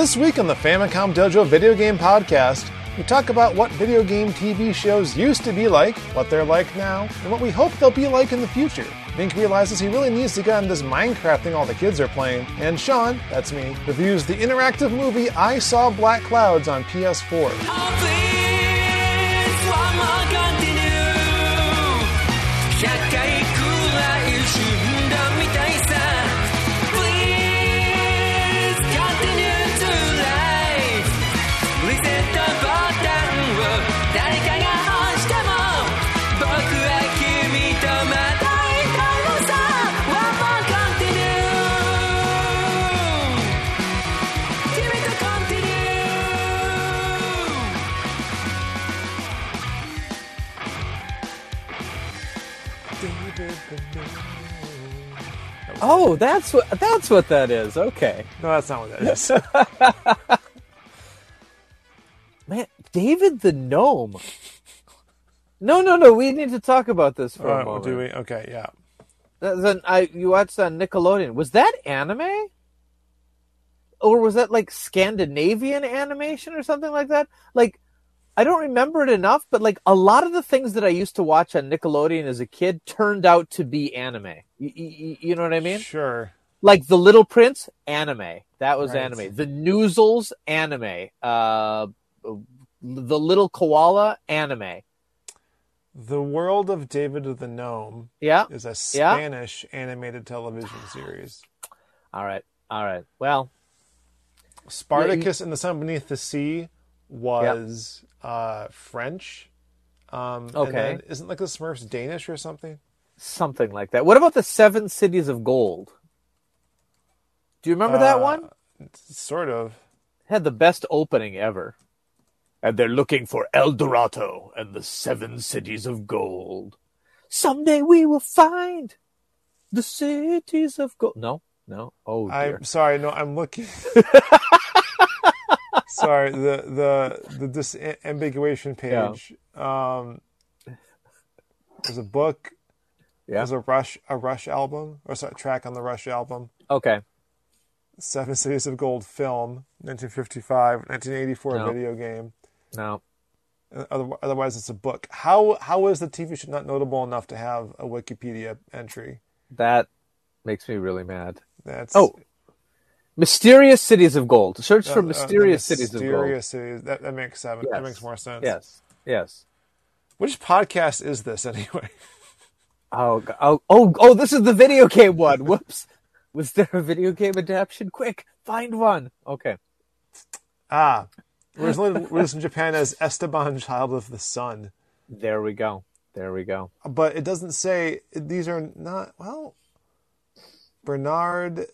This week on the Famicom Dojo Video Game Podcast, we talk about what video game TV shows used to be like, what they're like now, and what we hope they'll be like in the future. Vinnk realizes he really needs to get on this Minecraft thing all the kids are playing, and Sean, that's me, reviews the interactive movie I Saw Black Clouds on PS4. Oh, Oh, that's what that's what that is. Okay. No, that's not what that is. Man, David the Gnome. No, no, no. We need to talk about this for a moment. do we? Okay, yeah. Then I you watched on Nickelodeon. Was that anime? Or was that like Scandinavian animation or something like that? Like I don't remember it enough, but like a lot of the things that I used to watch on Nickelodeon as a kid turned out to be anime. You, you, you know what I mean? Sure. Like The Little Prince, anime. That was Right. anime. The Noozles, anime. Uh, the Little Koala, anime. The World of David the Gnome Yeah. is a Yeah. Spanish animated television series. All right. All right. Well, Spartacus and the Sun Beneath the Sea was uh, French. Um, and Okay. isn't like the Smurfs Danish or something? Something like that. What about the Seven Cities of Gold? Do you remember that Uh, one? Sort of. Had the best opening ever. And they're looking for El Dorado and the Seven Cities of Gold. Someday we will find the cities of gold. No, no. Oh dear. I'm sorry. No, I'm looking. sorry. The the the disambiguation page. Um, there's a book. Yeah. There's a Rush a Rush album or sorry, track on the Rush album. Okay. Seven Cities of Gold film, 1955, 1984 No. video game. No. Otherwise, it's a book. How how is the TV show not notable enough to have a Wikipedia entry? That makes me really mad. That's Oh, Mysterious Cities of Gold. Search uh, for uh, Mysterious Cities of Gold. Mysterious Cities. That that makes seven. That makes more sense. Yes. Yes. Which podcast is this anyway? Oh, oh, oh, oh, this is the video game one. Whoops. Was there a video game adaptation? Quick, find one. Okay. Ah, we're released in Japan as Esteban, Child of the Sun, There we go. There we go. but it doesn't say these are not well. Bernard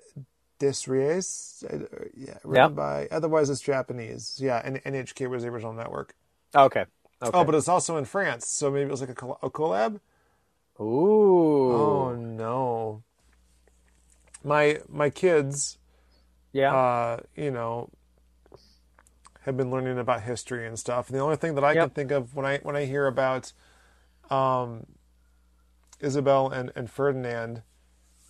Deyriès, uh, yeah, written Yeah. by. Otherwise, it's Japanese. Yeah, and NHK was the original network. Okay. Okay. Oh, but it's also in France, so maybe it was like a, a collab. Ooh. Oh no, my my kids, yeah. uh, you know, have been learning about history and stuff. And the only thing that I can think of when I when I hear about um, Isabel and, and Ferdinand,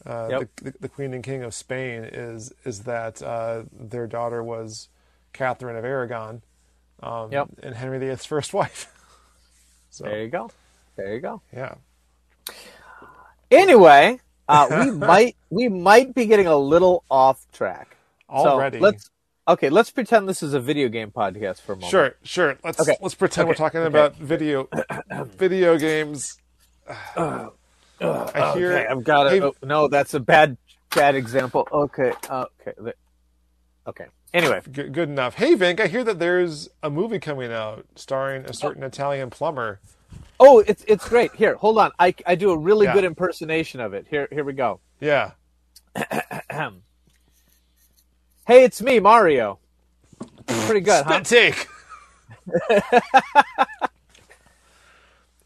uh, Yep. the, the the Queen and King of Spain, is is that uh, their daughter was Catherine of Aragon, um, Yep. and Henry VIII's first wife. so there you go. There you go. yeah. Anyway, uh, we might we might be getting a little off track. So, Already. let's okay. Let's pretend this is a video game podcast for a moment. Sure, sure. Let's Okay. let's pretend we're talking Okay. about video video games. I hear Okay, I've got Hey- it. Oh, no, that's a bad bad example. Okay. Okay. Okay. Anyway, Good, good enough. Hey, Vinnk, I hear that there's a movie coming out starring a certain Italian plumber. Oh, it's it's great. Here, hold on. I, I do a really Yeah. good impersonation of it. Here here we go. Yeah. Hey, it's me, Mario. Pretty good, huh? Spit take.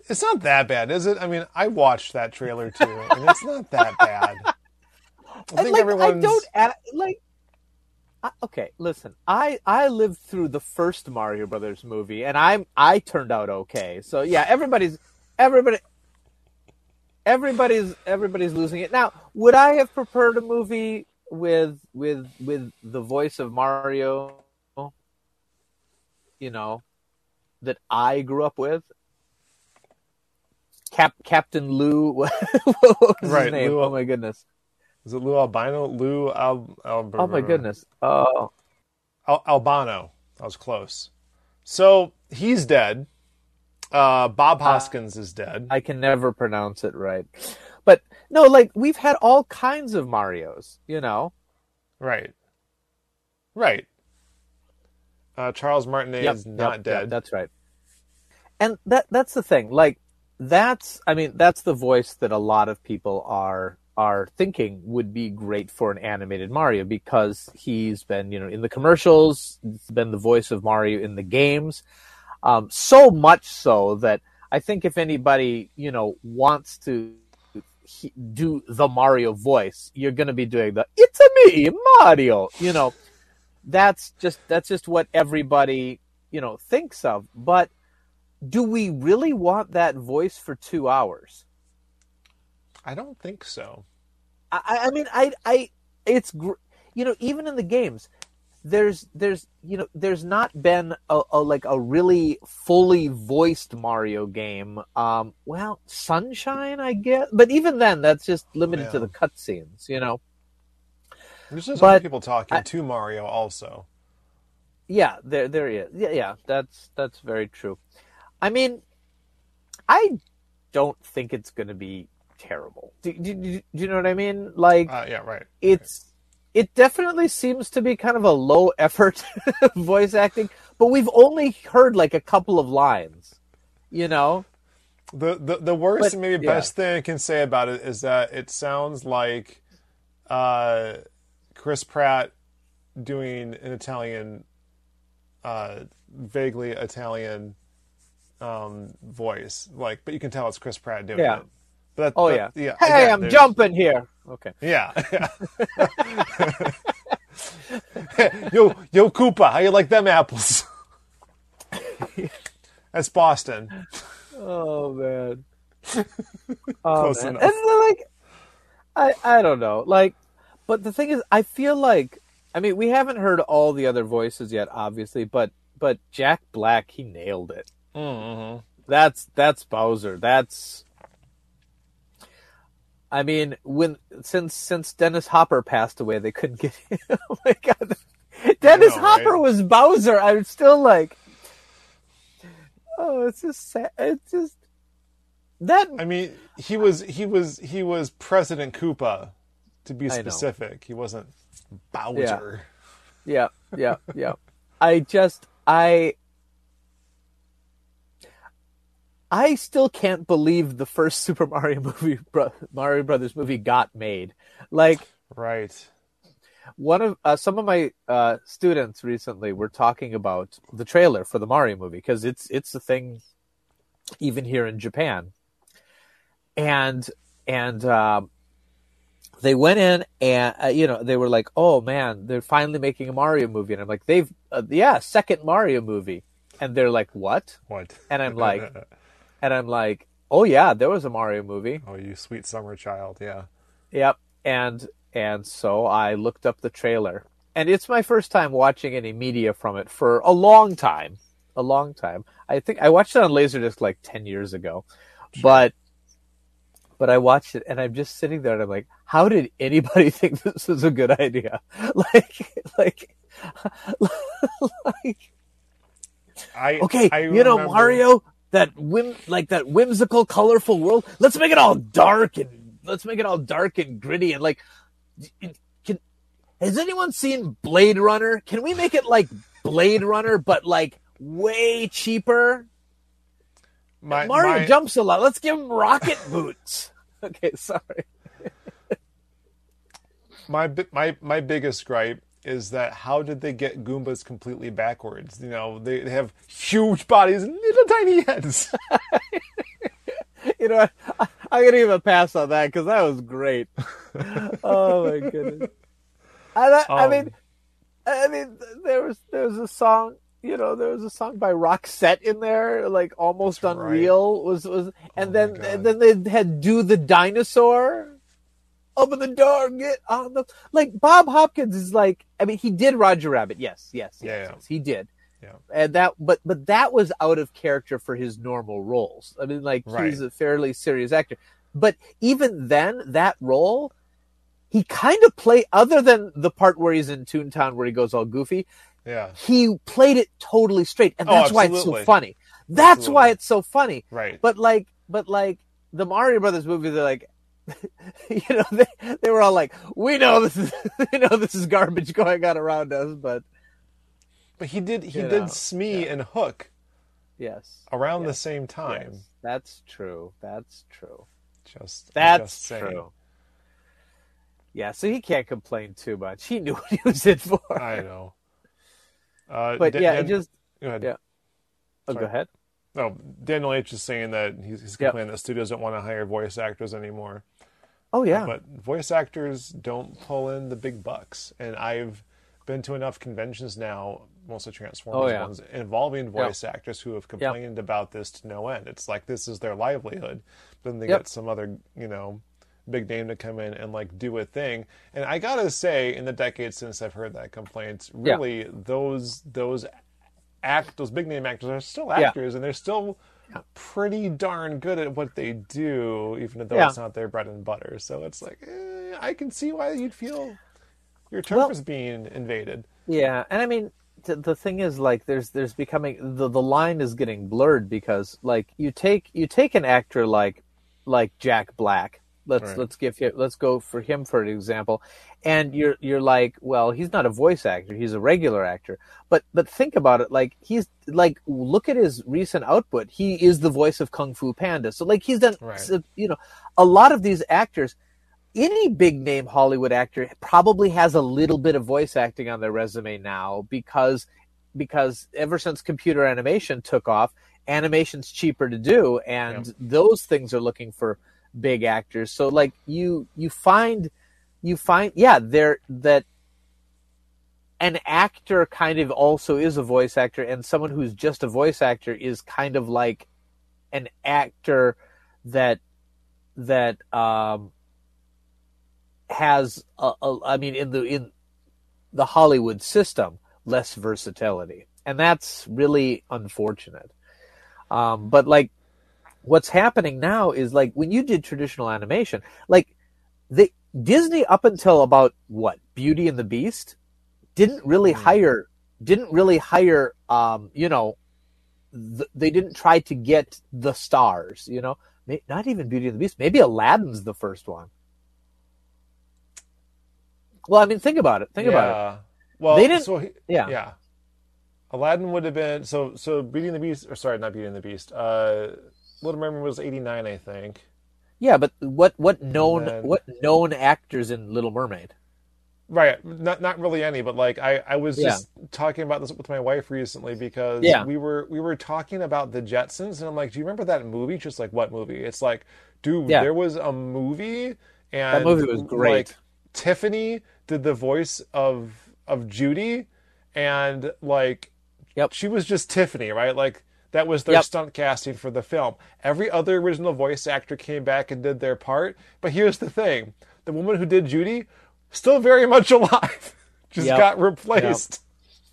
it's not that bad, is it? I mean, I watched that trailer too, and it's not that bad. I think like, everyone's. I don't add, like. I, okay, listen. I I lived through the first Mario Brothers movie, and I'm I turned out okay. So yeah, everybody's everybody everybody's everybody's losing it now. Would I have preferred a movie with with with the voice of Mario, you know, that I grew up with. Cap Captain Lou, what was his Right, name? Lou- oh my goodness! Is it Lou Albino? Lou Al, Al Oh my goodness! Oh, Al- Albano. I was close. So he's dead. Uh, Bob Hoskins is dead. I can never pronounce it right. But no, like we've had all kinds of Mario's, you know. Right. Right. Uh, Charles Martinet Yep, is not yep, dead. that's right. And that that's the thing. Like that's I mean, that's the voice that a lot of people are are thinking would be great for an animated Mario because he's been, you know, in the commercials, been the voice of Mario in the games. Um, so much so that I think if anybody, you know, wants to he, do the Mario voice, you're going to be doing the "It's a me, Mario." You know, that's just that's just what everybody you know thinks of. But do we really want that voice for two hours? I don't think so. I, I mean, I, I, it's gr- you know, even in the games, there's, there's, you know, there's not been a, a like a really fully voiced Mario game. Um, well, Sunshine, I guess, but even then, that's just limited to Yeah. the cutscenes, you know. There's just But other people talking I- to Mario also. Yeah, there, there he is. Yeah, yeah, that's that's very true. I mean, I don't think it's going to be terrible. Do, do, do, do you know what I mean? Like, Uh, yeah, right. it's it definitely seems to be kind of a low effort voice acting, but we've only heard like a couple of lines. You know? The the, the worst But, and maybe yeah. best thing I can say about it is that it sounds like uh, Chris Pratt doing an Italian, uh, vaguely Italian um, voice. Like, but you can tell it's Chris Pratt doing Yeah. it. That, Oh that- yeah. yeah. Hey, again, I'm there's- jumping here. Okay. Yeah. yeah. yo, yo, Koopa, how you like them apples? That's Boston. Oh man. Oh, Close man. enough. And like, I I don't know. Like, but the thing is, I feel like I mean we haven't heard all the other voices yet, obviously, but but Jack Black he nailed it. Mm-hmm. That's that's Bowser. That's I mean, when since since Dennis Hopper passed away, they couldn't get him. oh my god, Dennis know, Hopper right? was Bowser. I'm still like, oh, it's just sad. It's just that. I mean, he was he was he was President Koopa, to be specific. He wasn't Bowser. Yeah, yeah, yeah. I just I I still can't believe the first Super Mario movie, Bro- Mario Brothers movie, got made. Like Right. one of uh, some of my uh, students recently were talking about the trailer for the Mario movie because it's it's a thing even here in Japan, and and um, they went in and uh, you know they were like, oh man, they're finally making a Mario movie, and I'm like, they've uh, yeah, second Mario movie, and they're like, what? What? And I'm like, and I'm like, oh yeah, there was a Mario movie. oh, you sweet summer child. Yeah. Yep. And and so I looked up the trailer. And it's my first time watching any media from it for a long time. A long time. I think I watched it on Laserdisc like 10 years ago. But but I watched it and I'm just sitting there and I'm like, how did anybody think this was a good idea? Like like like I okay, I you know Mario, that whim like that whimsical, colorful world. Let's make it all dark and let's make it all dark and gritty and like. Can has anyone seen Blade Runner? Can we make it like Blade Runner, but like way cheaper? My, Mario my- jumps a lot. Let's give him rocket boots. Okay, sorry. my my my biggest gripe is that how did they get Goombas completely backwards? You know, they, they have huge bodies and little tiny heads. You know. I, I'm gonna give a pass on that because that was great. oh my goodness! I, I, I Um, mean, I mean, there was there was a song. You know, there was a song by Roxette in there, like almost That's right. unreal. Was was, and Oh then and then they had do the dinosaur. Open the door, get on the like. Bob Hopkins is like, I mean, he did Roger Rabbit, yes, yes, yes, Yeah, yeah. yes he did. Yeah. And that, but but that was out of character for his normal roles. I mean, like Right. he's a fairly serious actor. But even then, that role, he kind of play other than the part where he's in Toontown where he goes all goofy. Yeah. He played it totally straight, and Oh, that's why it's so funny. That's Absolutely. why it's so funny. Right. But like, but like the Mario Brothers movie, they're like, you know, they, they were all like, we know this is, you know, this is garbage going on around us, but But he did he did know, Smee yeah. and Hook yes, around the same time. yes, that's true. That's true. Just That's just true. Yeah, so he can't complain too much. He knew what he was in for. I know. Uh, but Dan- yeah, it Dan- just. go ahead. yeah. Oh, go ahead. Oh, Daniel H is saying that he's, he's Yep. complaining that studios don't want to hire voice actors anymore. Oh yeah. But voice actors don't pull in the big bucks, and I've been to enough conventions now, mostly Transformers Oh, yeah. ones, involving voice actors who have complained about this to no end. It's like this is their livelihood. Then they Yep. get some other, you know, big name to come in and like do a thing. And I gotta say, in the decades since I've heard that complaint, Yeah. really those those act those big name actors are still Yeah. actors, and they're still pretty darn good at what they do, even though Yeah. it's not their bread and butter. So it's like, eh, I can see why you'd feel your turf Well- is being invaded. Yeah, and I mean, th- the thing is, like, there's there's becoming the the line is getting blurred because, like, you take you take an actor like like Jack Black. Let's Right. let's give him let's go for him for an example, and you're you're like, well, he's not a voice actor; he's a regular actor. But but think about it, like he's like look at his recent output. He is the voice of Kung Fu Panda, so like he's done, Right. you know, a lot of these actors any big name Hollywood actor probably has a little bit of voice acting on their resume now because because ever since computer animation took off, animation's cheaper to do and those things are looking for big actors. So like you you find you find yeah, there that an actor kind of also is a voice actor and someone who's just a voice actor is kind of like an actor that that um has a, a, I mean in the in the Hollywood system less versatility, and that's really unfortunate. Um, but like, what's happening now is like when you did traditional animation, like the Disney up until about what Beauty and the Beast didn't really Mhm. hire didn't really hire um, you know th- they didn't try to get the stars you know May- not even Beauty and the Beast maybe Aladdin's the first one well, I mean, think about it. Think about yeah. Well, They didn't- So he, it. Yeah. yeah. Aladdin would have been so so. Beauty and the Beast, or sorry, not Beauty and the Beast. Uh, Little Mermaid was eighty nine, I think. Yeah, but what what known then- what known actors in Little Mermaid? Right, not not really any, but like I, I was Yeah. just talking about this with my wife recently because Yeah. we were we were talking about the Jetsons and I'm like, do you remember that movie? Just like what movie? It's like, dude, Yeah. there was a movie and that movie was great. Like, Tiffany did the voice of of Judy, and like, Yep. she was just Tiffany, right? Like that was their Yep. stunt casting for the film. Every other original voice actor came back and did their part, but here's the thing: the woman who did Judy still very much alive, just Yep. got replaced.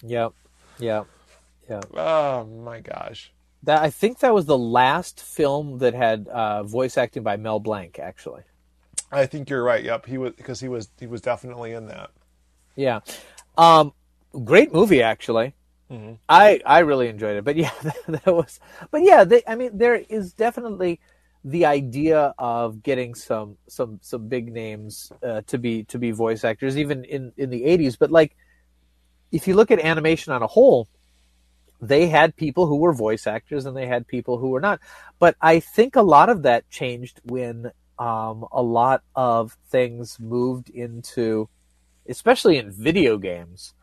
Yep, yep, yep. Oh my gosh. That I think that was the last film that had uh, voice acting by Mel Blanc. Actually, I think you're right. Yep, he was because he was he was definitely in that. yeah. Um, great movie, actually. Mm-hmm. I I really enjoyed it, but yeah, that, was. But yeah, they, I mean, there is definitely the idea of getting some some some big names uh, to be to be voice actors, even in in the '80s. But like, if you look at animation on a whole, they had people who were voice actors and they had people who were not. But I think a lot of that changed when um, a lot of things moved into, especially in video games,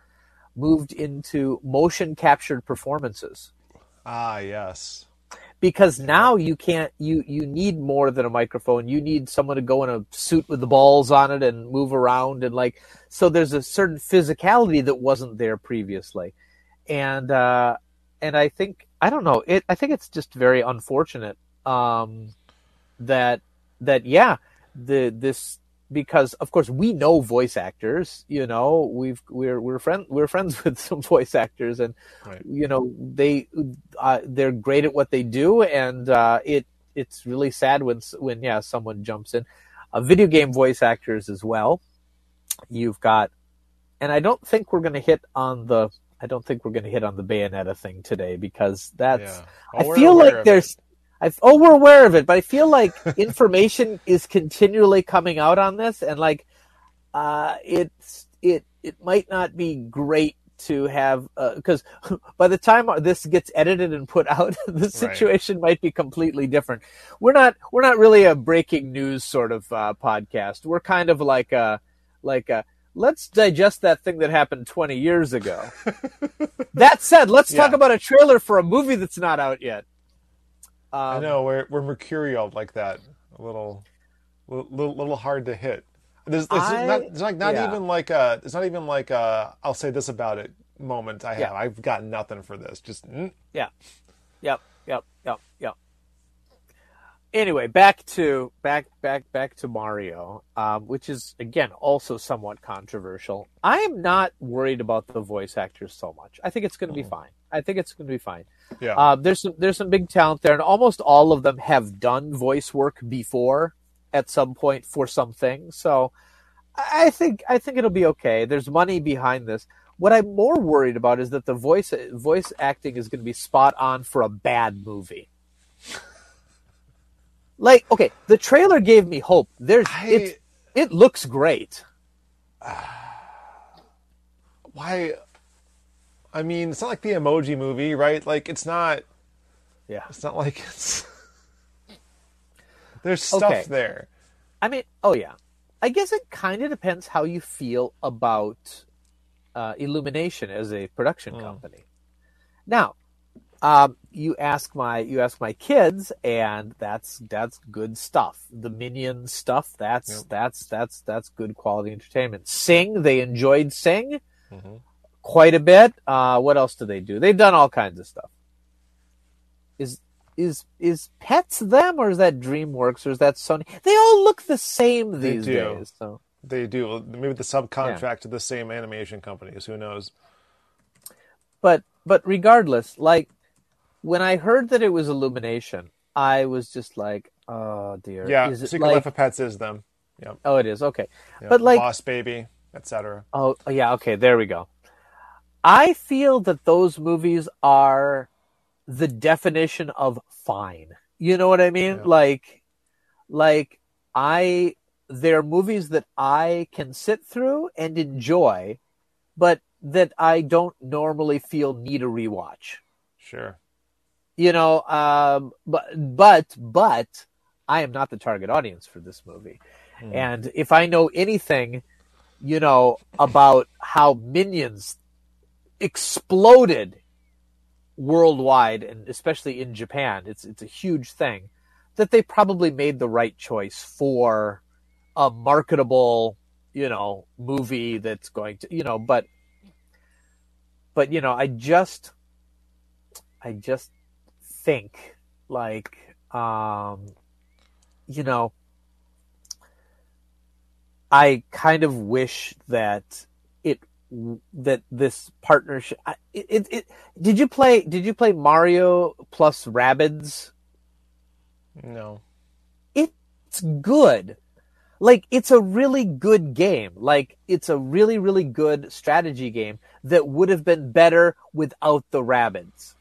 moved into motion captured performances. Ah, yes. Because now you can't you you need more than a microphone. You need someone to go in a suit with the balls on it and move around and like so there's a certain physicality that wasn't there previously. And uh and I think I don't know, it I think it's just very unfortunate um that that yeah, the this because of course we know voice actors. You know, we've we're we're friend we're friends with some voice actors, and Right. you know they uh, they're great at what they do, and uh, it it's really sad when when yeah someone jumps in. Uh, video game voice actors as well. You've got, and I don't think we're going to hit on the. I don't think we're going to hit on the Bayonetta thing today because that's. yeah. I Oh, feel like there's it. There's. I oh, we're aware of it, but I feel like information is continually coming out on this, and like, uh, it's it it might not be great to have because by the time this gets edited and put out, the situation might be completely different. We're not we're not really a breaking news sort of uh, podcast. We're kind of like a like a let's digest that thing that happened 20 years ago. that said, let's talk about a trailer for a movie that's not out yet. Um, I know we're we're mercurial like that. A little, little, little hard to hit. There's, there's I- not, there's like not yeah. even like a. It's not even like a. I'll say this about it moment. I have. Yeah. I've got nothing for this. Just mm, Yeah. Yep. Yep. Yep. Yep. Anyway, back to back back back to Mario, um, which is again also somewhat controversial. I am not worried about the voice actors so much. I think it's going to be fine. I think it's going to be fine. yeah. Um, there's some there's some big talent there, and almost all of them have done voice work before at some point for something. So I I think I think it'll be okay. There's money behind this. What I'm more worried about is that the voice voice acting is going to be spot on for a bad movie. Like, okay, the trailer gave me hope. There's I- it. It looks great. why? I mean, it's not like the Emoji Movie, right? Like it's not. Yeah. It's not like it's. There's stuff Okay. there. I mean, oh yeah. I guess it kind of depends how you feel about uh, Illumination as a production company. Now, um, you ask my you ask my kids, and that's that's good stuff. The Minion stuff, that's Yep. that's that's that's good quality entertainment. Sing, they enjoyed Sing Mhm. Quite a bit. Uh, what else do they do? They've done all kinds of stuff. Is is is Pets them or is that DreamWorks or is that Sony? They all look the same They these do. days. So They do. Maybe the subcontract to the same animation companies. Who knows? but but regardless, like when I heard that it was Illumination, I was just like, oh dear. Yeah. Is it Secret like, Life of Pets is them. Yep. oh, it is okay. yep. But like, Boss Baby, etc. Oh, yeah, okay, there we go. I feel that those movies are the definition of fine. You know what I mean? Yeah. Like like I they're movies that I can sit through and enjoy, but that I don't normally feel need a rewatch. Sure. You know, um but but but I am not the target audience for this movie. Hmm. And if I know anything, you know, about how minions exploded worldwide and especially in Japan, it's it's a huge thing, that they probably made the right choice for a marketable, you know, movie that's going to you know, but but you know, I just I just think like um you know I kind of wish that that this partnership. It, it, it did you play? Did you play Mario plus Rabbids? No. It's good. Like it's a really good game. Like it's a really really good strategy game that would have been better without the Rabbids.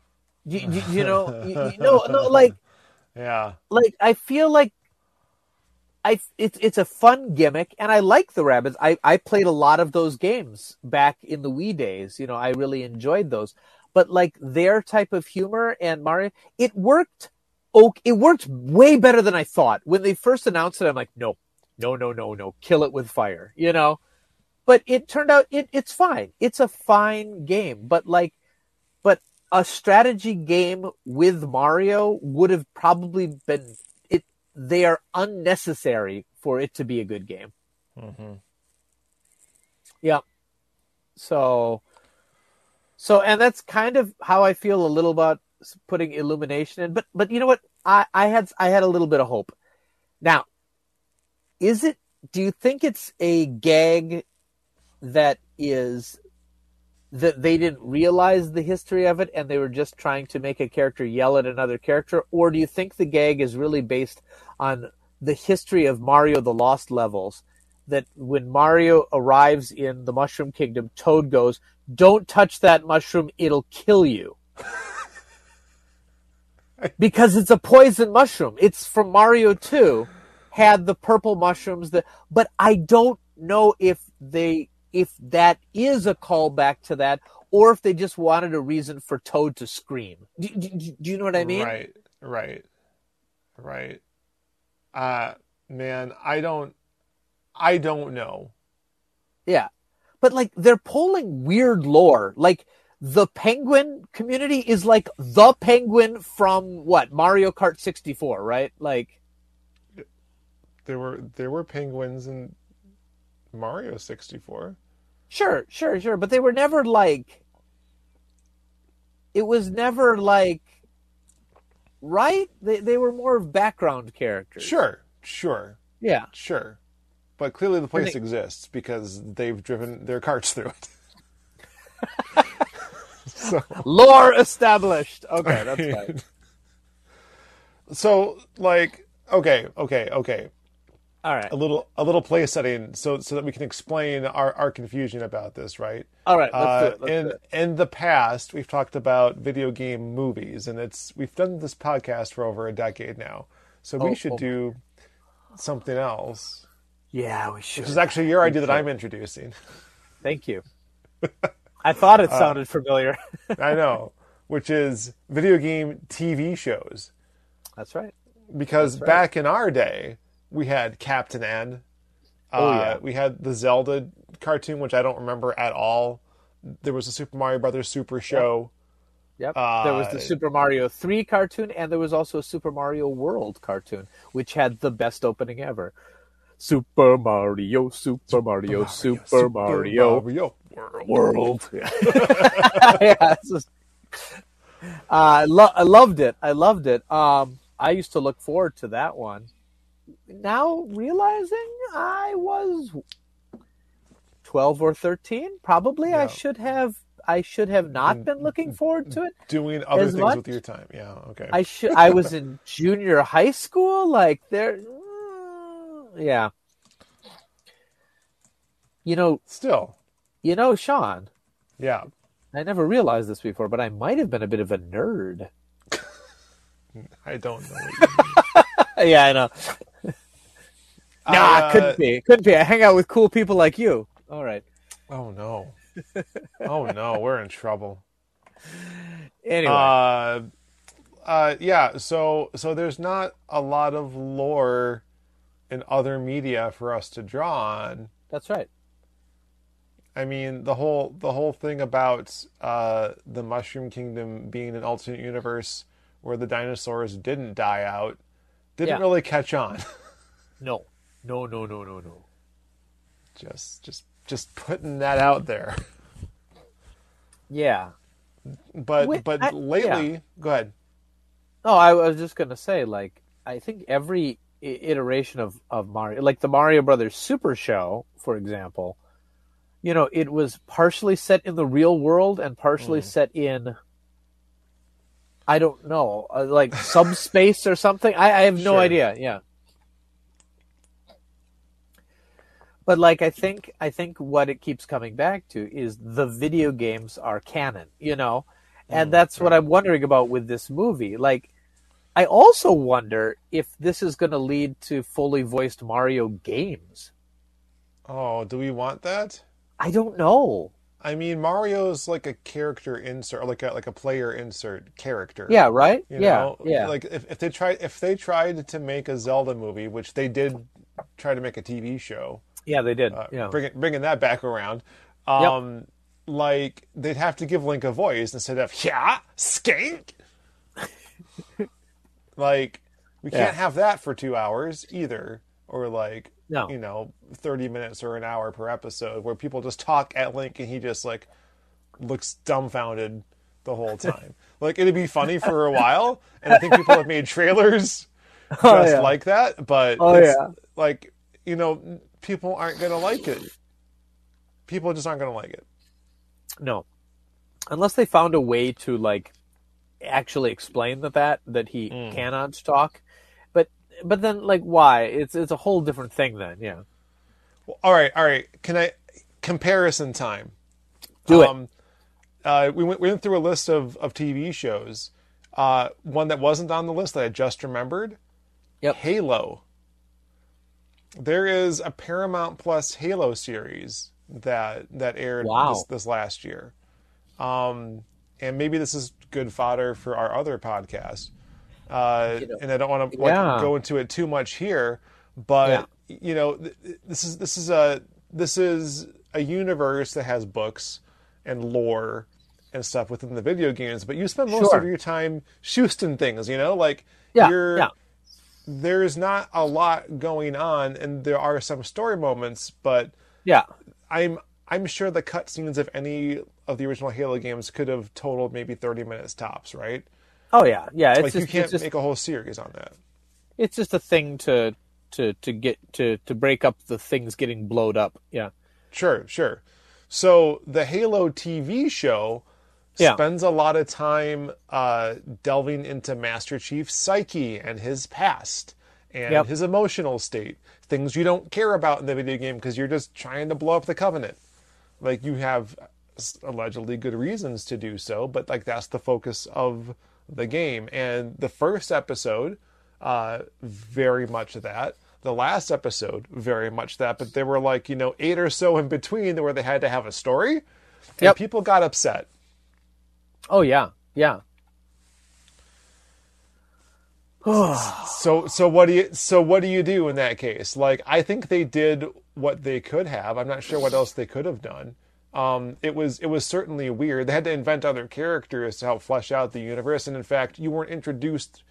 You, you, you know, you, you know, no, like Yeah. like I feel like I it's it's a fun gimmick and I like the Rabbids. I I played a lot of those games back in the Wii days. You know, I really enjoyed those. But like their type of humor and Mario, it worked. Oh, it worked way better than I thought. When they first announced it, I'm like, no, no, no, no, no, kill it with fire. You know. But it turned out it it's fine. It's a fine game. But like, but a strategy game with Mario would have probably been. They are unnecessary for it to be a good game. hmm Yeah. So, so, and that's kind of how I feel a little about putting illumination in. But, but you know what? I, I had, I had a little bit of hope. Now, is it, do you think it's a gag that is that they didn't realize the history of it and they were just trying to make a character yell at another character? Or do you think the gag is really based on the history of Mario the Lost levels that when Mario arrives in the Mushroom Kingdom Toad goes don't touch that mushroom it'll kill you. Because it's a poison mushroom. It's from Mario 2 had the purple mushrooms that but I don't know if they if that is a callback to that or if they just wanted a reason for Toad to scream. Do, do, do you know what I mean? Right, right, right. Uh, man, I don't, I don't know. Yeah, but like they're pulling weird lore. Like the penguin community is like the penguin from what Mario Kart 64, right? Like there were there were penguins in Mario 64. Sure, sure, sure, but they were never like it was never like right? They they were more of background characters. Sure, sure. Yeah. Sure. But clearly the place they- exists because they've driven their carts through it. so Lore established. Okay, that's fine. So like okay, okay, okay. All right. A little a little play setting so so that we can explain our, our confusion about this, right? All right, Uh, do it. Let's in in the past, we've talked about video game movies, and it's we've done this podcast for over a decade now. So we Oh, should oh. do something else, Yeah, we should. which is actually your idea that I'm introducing. Thank you. I thought Uh, it sounded familiar. I know, which is video game TV shows. That's right. Because right. back in our day, we had Captain N. Oh, Uh, yeah. We had the Zelda cartoon, which I don't remember at all. There was a Super Mario Brothers Super Show. Yep. there was Uh, the Super Mario 3 cartoon, and there was also a Super Mario World cartoon, which had the best opening ever. Super Mario, Super Mario, Super, Mario, Mario World. World. yeah, it's just, uh, I, lo- I loved it. I loved it. Um, I used to look forward to that one. Now realizing I was twelve or thirteen, probably I should have. I should have not been looking forward to it. Doing other things much? with your time. Yeah, okay. I should. I was in junior high school. Like there, mm, yeah. You know, Still, you know, Sean. yeah. I never realized this before, but I might have been a bit of a nerd. I don't know. yeah, I know. Nah, Uh, couldn't be. Couldn't be. I hang out with cool people like you. All right. Oh no. Oh no, we're in trouble. Anyway, Uh, uh, yeah. So, so there's not a lot of lore in other media for us to draw on. that's right. I mean, the whole the whole thing about uh, the Mushroom Kingdom being an alternate universe where the dinosaurs didn't die out didn't Yeah. really catch on. No, no, no, no, no, no. just, just, just putting that out there. Yeah. But, Wait, but I- lately, go ahead. No, I was just gonna say, like, I think every iteration of of Mario, like the Mario Brothers Super Show, for example, you know, it was partially set in the real world and partially set in. I don't know, uh, like subspace or something. I, I have no Sure. idea. Yeah. But like I think I think what it keeps coming back to is the video games are canon, you know? And mm, that's what I'm wondering about with this movie. Like I also wonder if this is going to lead to fully voiced Mario games. Oh, do we want that? I don't know. I mean, Mario's like a character insert, like a like a player insert character. Yeah, right? You yeah, know? yeah. Like if, if they tried if they tried to make a Zelda movie, which they did try to make a TV show, yeah, they did. uh, yeah. bringing bringing that back around, um, like they'd have to give Link a voice instead of yeah skank. like we Yeah. can't have that for two hours either, or like No. you know thirty minutes or an hour per episode where people just talk at Link and he just like looks dumbfounded the whole time. like it'd be funny for a while, and I think people have made trailers just Oh, yeah. like that, but Oh, yeah. like you know, people aren't going to like it. People just aren't going to like it. No, unless they found a way to like actually explain that that that he Mm. cannot talk. But but then like why? It's it's a whole different thing then. Yeah. Well, all right, all right. Can I comparison time? Do it. Um, uh, we went we went through a list of of TV shows. Uh, one that wasn't on the list that I just remembered. Yep. Halo. There is a Paramount Plus Halo series that that aired Wow. this, this last year. Um, and maybe this is good fodder for our other podcast. Uh, You know, and I don't want to like, yeah. go into it too much here, but you know, th- this is this is a this is a universe that has books and lore and stuff within the video games, but you spend most Sure. of your time shooting things, you know, like Yeah, you're yeah. there's not a lot going on and there are some story moments, but Yeah. I'm I'm sure the cutscenes of any of the original Halo games could have totaled maybe 30 minutes tops, right? Oh yeah. Yeah. It's Like just you can't it's just make a whole series on that. it's just a thing to to to get to to break up the things getting blowed up. Yeah. Sure, sure. So the Halo TV show Yeah. spends a lot of time uh, delving into Master Chief's psyche and his past and Yep. his emotional state, things you don't care about in the video game because you're just trying to blow up the Covenant. Like you have allegedly good reasons to do so, but like that's the focus of the game. And the first episode, uh, very much that. The last episode, very much that. But there were like you know eight or so in between where they had to have a story, and Yep. people got upset. Oh yeah. Yeah. So so what do you so what do you do in that case? Like I think they did what they could have. I'm not sure what else they could have done. Um, it was it was certainly weird. They had to invent other characters to help flesh out the universe, and in fact, you weren't introduced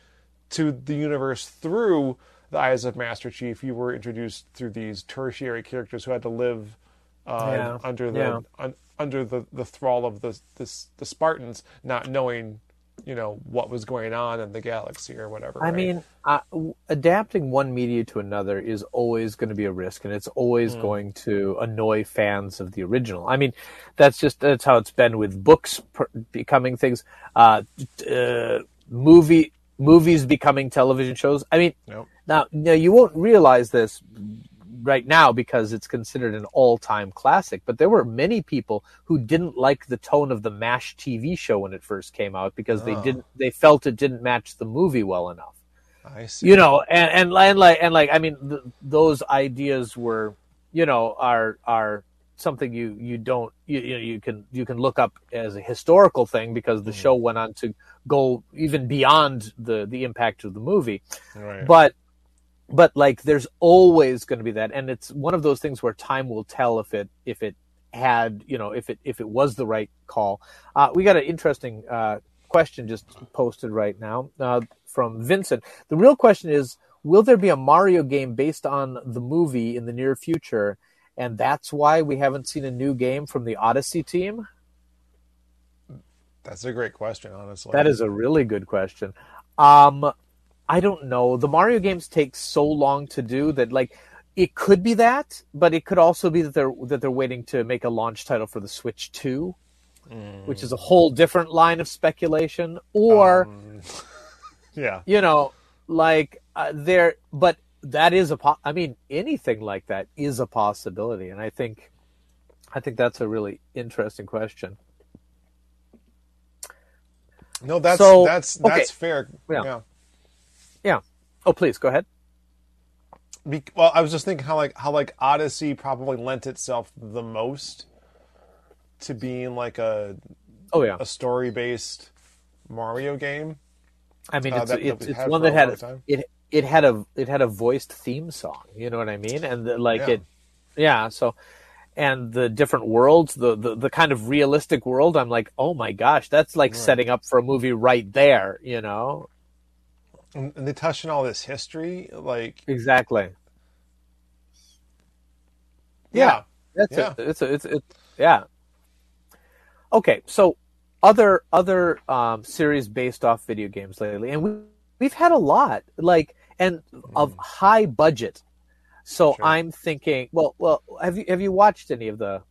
to the universe through the eyes of Master Chief. You were introduced through these tertiary characters who had to live uh, Yeah. under the Yeah. un, under the, the thrall of the, the the Spartans, not knowing you know what was going on in the galaxy or whatever. I right? mean, uh, adapting one media to another is always going to be a risk, and it's always going to annoy fans of the original. I mean, that's just that's how it's been with books per- becoming things, uh, uh, movie movies becoming television shows. I mean, Nope. now now you won't realize this right now because it's considered an all-time classic but there were many people who didn't like the tone of the mash tv show when it first came out because they Oh. didn't they felt it didn't match the movie well enough I see. you know and and, and like and like i mean th- those ideas were you know are are something you you don't you, you you can you can look up as a historical thing because the Hmm. show went on to go even beyond the the impact of the movie right. but but like there's always going to be that and it's one of those things where time will tell if it if it had you know if it if it was the right call uh, we got an interesting uh, question just posted right now uh, from vincent the real question is will there be a mario game based on the movie in the near future and that's why we haven't seen a new game from the odyssey team That's a great question, honestly. That is a really good question. Um, I don't know. The Mario games take so long to do that, like, it could be that, but it could also be that they're that they're waiting to make a launch title for the Switch Two, which is a whole different line of speculation. Or, Um, yeah. you know, like uh, there, but that is a. Po- I mean, anything like that is a possibility, and I think, I think that's a really interesting question. No, that's So, that's okay. that's fair. Yeah. yeah. Yeah. Oh, please go ahead. Be- well, I was just thinking how like how like Odyssey probably lent itself the most to being like a Oh yeah. a story based Mario game. I mean, uh, it's that- that it's, we've it's one that had time. it it had a it had a voiced theme song. You know what I mean? And the, like Yeah. it, yeah. So, and the different worlds, the, the the kind of realistic world. I'm like, oh my gosh, that's like setting up for a movie right there. You know? And, they touched on all this history, like Exactly. yeah, That's Yeah. a, it's a, it's it's yeah. Okay, so other other um, series based off video games lately, and we we've had a lot like and of high budget. So Sure. I'm thinking, well, well, have you have you watched any of the?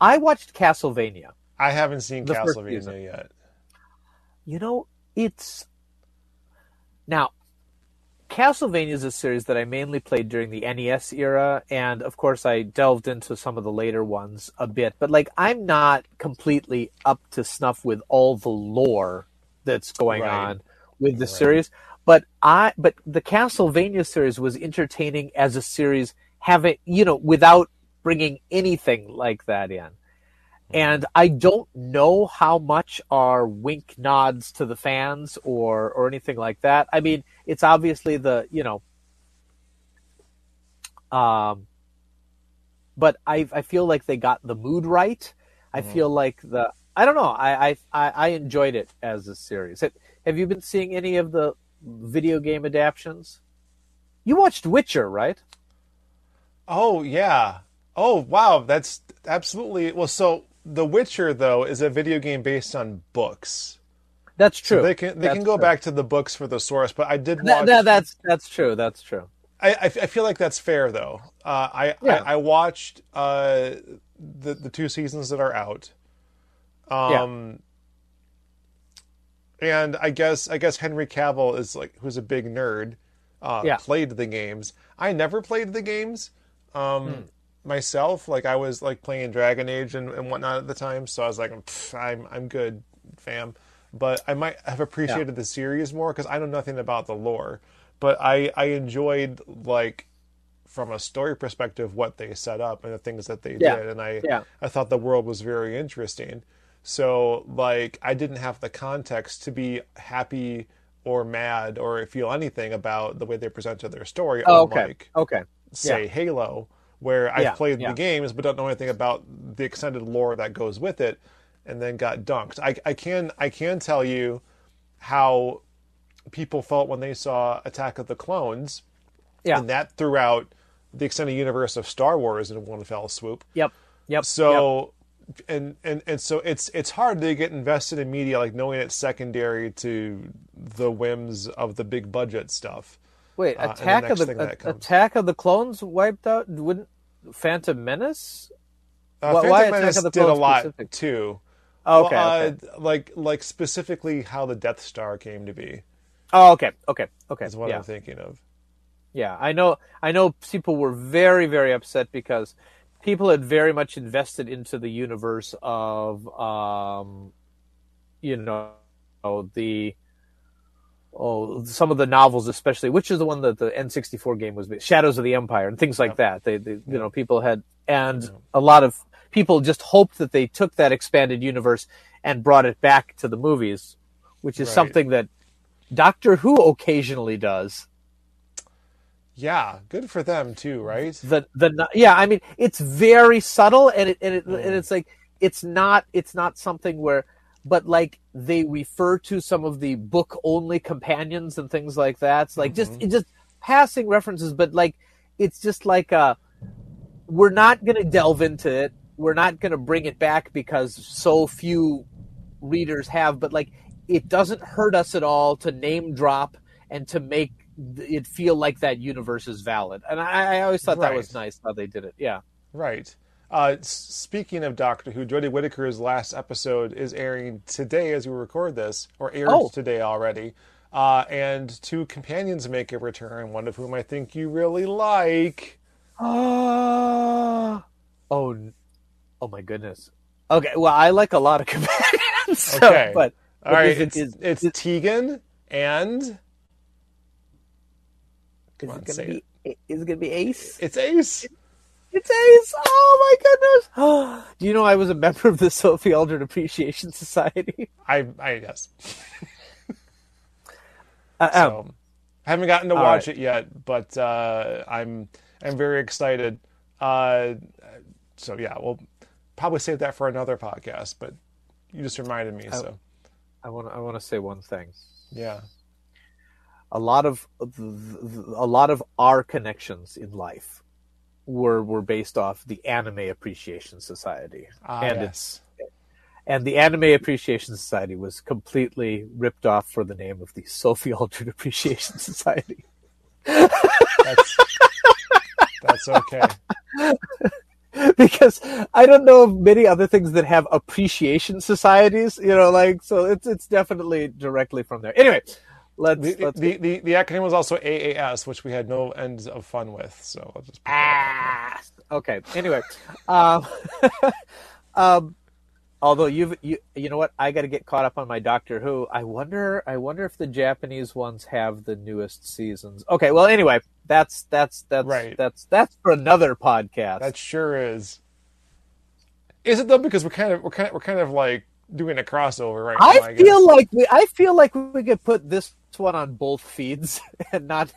I watched Castlevania. I haven't seen Castlevania yet. You know, it's now Castlevania is a series that I mainly played during the NES era, and of course I delved into some of the later ones a bit. But like, I'm not completely up to snuff with all the lore that's going Right. on with the Right. series. But I, but the Castlevania series was entertaining as a series, having you know, without bringing anything like that in. And I don't know how much are wink nods to the fans or or anything like that. I mean, it's obviously the you know, um, but I I feel like they got the mood right. I Mhm. feel like the I don't know. I I I enjoyed it as a series. Have- Have you been seeing any of the video game adaptations? You watched Witcher, right? Oh yeah. Oh wow, that's absolutely well. So The Witcher though is a video game based on books. That's So true. they can they That's can go true. back to the books for the source. But I did watch. That, that's that's true. That's true. I, I, I feel like that's fair though. Uh, I, Yeah. I I watched uh, the the two seasons that are out. Um, and I guess I guess Henry Cavill is like who's a big nerd. Uh, Yeah. Played the games. I never played the games. Um, Hmm. Myself, like I was like playing Dragon Age and, and whatnot at the time, so I was like, I'm I'm good, fam. But I might have appreciated the series more because I know nothing about the lore. But I I enjoyed like from a story perspective what they set up and the things that they Yeah. did, and I Yeah. I thought the world was very interesting. So like I didn't have the context to be happy or mad or feel anything about the way they presented their story. Oh, okay. unlike, Okay. say Halo, where I've played yeah. the games but don't know anything about the extended lore that goes with it, and then got dunked. I, I can I can tell you how people felt when they saw Attack of the Clones, Yeah. and that threw out the extended universe of Star Wars in one fell swoop. Yep. Yep. yep. So and, and and so it's it's hard to get invested in media like knowing it's secondary to the whims of the big budget stuff. Wait, uh, and the Attack of the. Attack of the Clones wiped out. Wouldn't Phantom Menace? Uh, Phantom why Menace did a lot specific? too. Oh, okay. Well, okay. uh, like like specifically how the Death Star came to be Oh, okay. Okay. Okay. is what yeah. I'm thinking of. Yeah. I know. I know. People were very, very upset because people had very much invested into the universe of, um, you know, the oh some of the novels, especially which is the one that the N64 game was, Shadows of the Empire, and things like Yep. that. They, they you know, people had and Yep. a lot of people just hoped that they took that expanded universe and brought it back to the movies, which is Right. something that Doctor Who occasionally does. Yeah, good for them too, right? The the yeah, I mean it's very subtle and it and it Mm. and it's like it's not it's not something where but like they refer to some of the book only companions and things like that. It's like just Mhm. it just passing references, but like it's just like uh we're not gonna delve into it. We're not gonna bring it back because so few readers have, but like it doesn't hurt us at all to name drop and to make it feel like that universe is valid. And I, I always thought that was nice how they did it. Yeah. Right. Uh, speaking of Doctor Who, Jodie Whittaker's last episode is airing today as we record this, or aired Oh. today already. Uh, and two companions make a return, one of whom I think you really like. Ah. oh, oh my goodness. Okay, well, I like a lot of companions. so- Okay. but All But right, is it's, is- it's is- Tegan and is Come on, it say gonna be? Is it gonna be Ace? it's Ace. It's Ace. Oh my goodness. Do you know I was a member of the Sophie Aldred Appreciation Society? I, I guess. Uh, um, So, haven't gotten to watch right. it yet, but uh, I'm I'm very excited. Uh, so yeah, we'll probably save that for another podcast. But you just reminded me, Oh. so I want I want to say one thing. yeah. a lot of a lot of our connections in life were were based off the Anime Appreciation Society, Ah, and yes. it's and the Anime Appreciation Society was completely ripped off for the name of the Sophie Aldred Appreciation Society. That's That's okay. because I don't know of many other things that have appreciation societies. You know, like so it's it's definitely directly from there. Anyway, let's The, let's the, the, the acronym was also AAS, which we had no ends of fun with. So I'll just Ah, okay. Anyway, um, um, although you've you you know what, I got to get caught up on my Doctor Who. I wonder I wonder if the Japanese ones have the newest seasons. Okay, well, anyway, that's that's that's Right. that's that's for another podcast. That sure is. Is it though? Because we're kind of we're kind of we're kind of like doing a crossover right now. I feel like we I feel like we could put this one on both feeds and not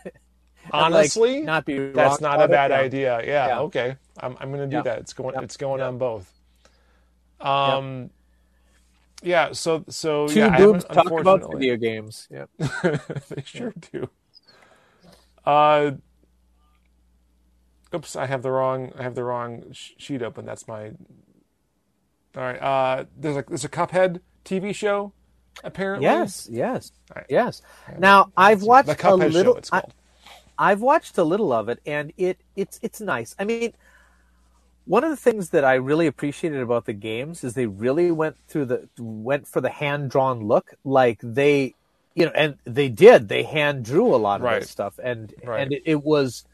and, like, honestly, not be that's not a about it. bad idea. Yeah, Yeah. okay. I'm I'm gonna do Yeah. that. It's going Yep. it's going on both. Um, yeah. So so Two yeah, boobs talk about video games. Yeah. they sure do. Uh, oops, I have the wrong. I have the wrong sheet open. That's my. All right. Uh, there's a there's a Cuphead TV show, apparently. Yes, yes, Right. yes. Now I've watched a little. show. It's I, called. I've watched a little of it, and it it's it's nice. I mean, one of the things that I really appreciated about the games is they really went through the went for the hand drawn look, like they, you know, and they did. They hand drew a lot of Right. this stuff, and Right. and it, it was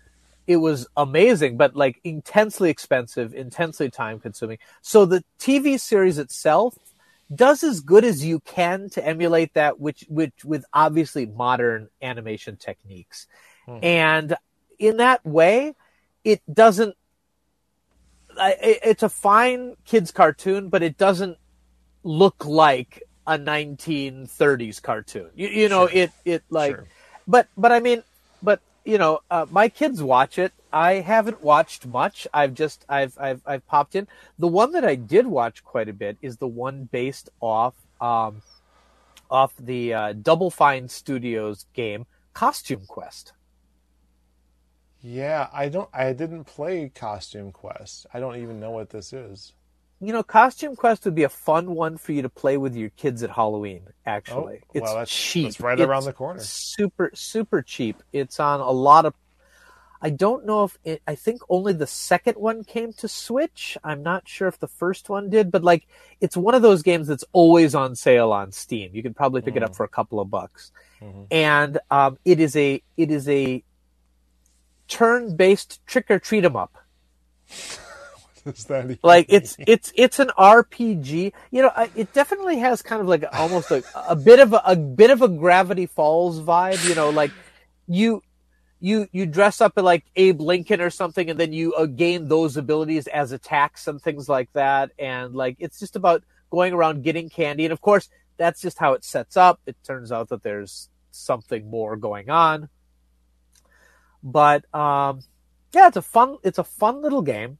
it was amazing, but like intensely expensive, intensely time consuming. So the TV series itself does as good as you can to emulate that, which which with obviously modern animation techniques, Hmm. and in that way, it doesn't. It's a fine kids cartoon, but it doesn't look like a 1930s cartoon. You, you know, Sure. it it like, Sure. but but I mean, you know, uh, my kids watch it. I haven't watched much. I've just I've I've I've popped in. The one that I did watch quite a bit is the one based off um, off the uh, Double Fine Studios game Costume Quest. Yeah, I don't. I didn't play Costume Quest. I don't even know what this is. You know, Costume Quest would be a fun one for you to play with your kids at Halloween. Actually, Oh, it's well, that's- cheap. that's right It's around the corner. Super, super cheap. It's on a lot of. I don't know if it, I think only the second one came to Switch. I'm not sure if the first one did, but like it's one of those games that's always on sale on Steam. You can probably pick it Mm. up for a couple of bucks, Mhm. and um, it is a it is a turn-based trick or treat 'em up. Is that even- like it's it's it's an RPG. You know, it definitely has kind of like almost a, a bit of a, a bit of a Gravity Falls vibe. You know, like you you you dress up like Abe Lincoln or something, and then you uh, gain those abilities as attacks and things like that. And like it's just about going around getting candy, and of course that's just how it sets up. It turns out that there's something more going on, but um, yeah, it's a fun it's a fun little game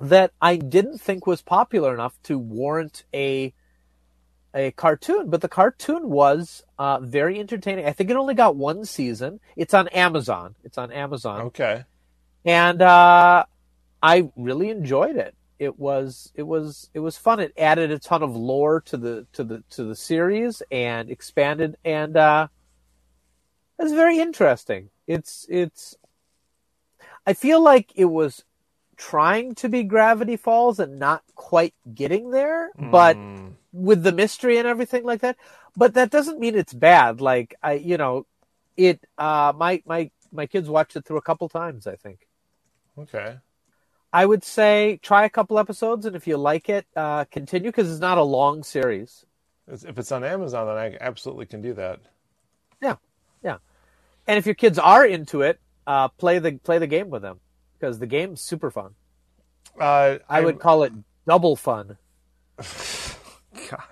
that I didn't think was popular enough to warrant a a cartoon, but the cartoon was uh, very entertaining. I think it only got one season. It's on Amazon. It's on Amazon, okay. and uh, I really enjoyed it. It was it was it was fun. It added a ton of lore to the to the to the series and expanded, and uh, it was very interesting. It's it's. I feel like it was trying to be Gravity Falls and not quite getting there, but Mm. with the mystery and everything like that. But that doesn't mean it's bad. Like I, you know, it. Uh, my my my kids watched it through a couple times. I think. okay. I would say try a couple episodes, and if you like it, uh, continue because it's not a long series. If it's on Amazon, then I absolutely can do that. Yeah, yeah. And if your kids are into it, uh, play the play the game with them because the game's super fun. Uh, I would call it double fun. God.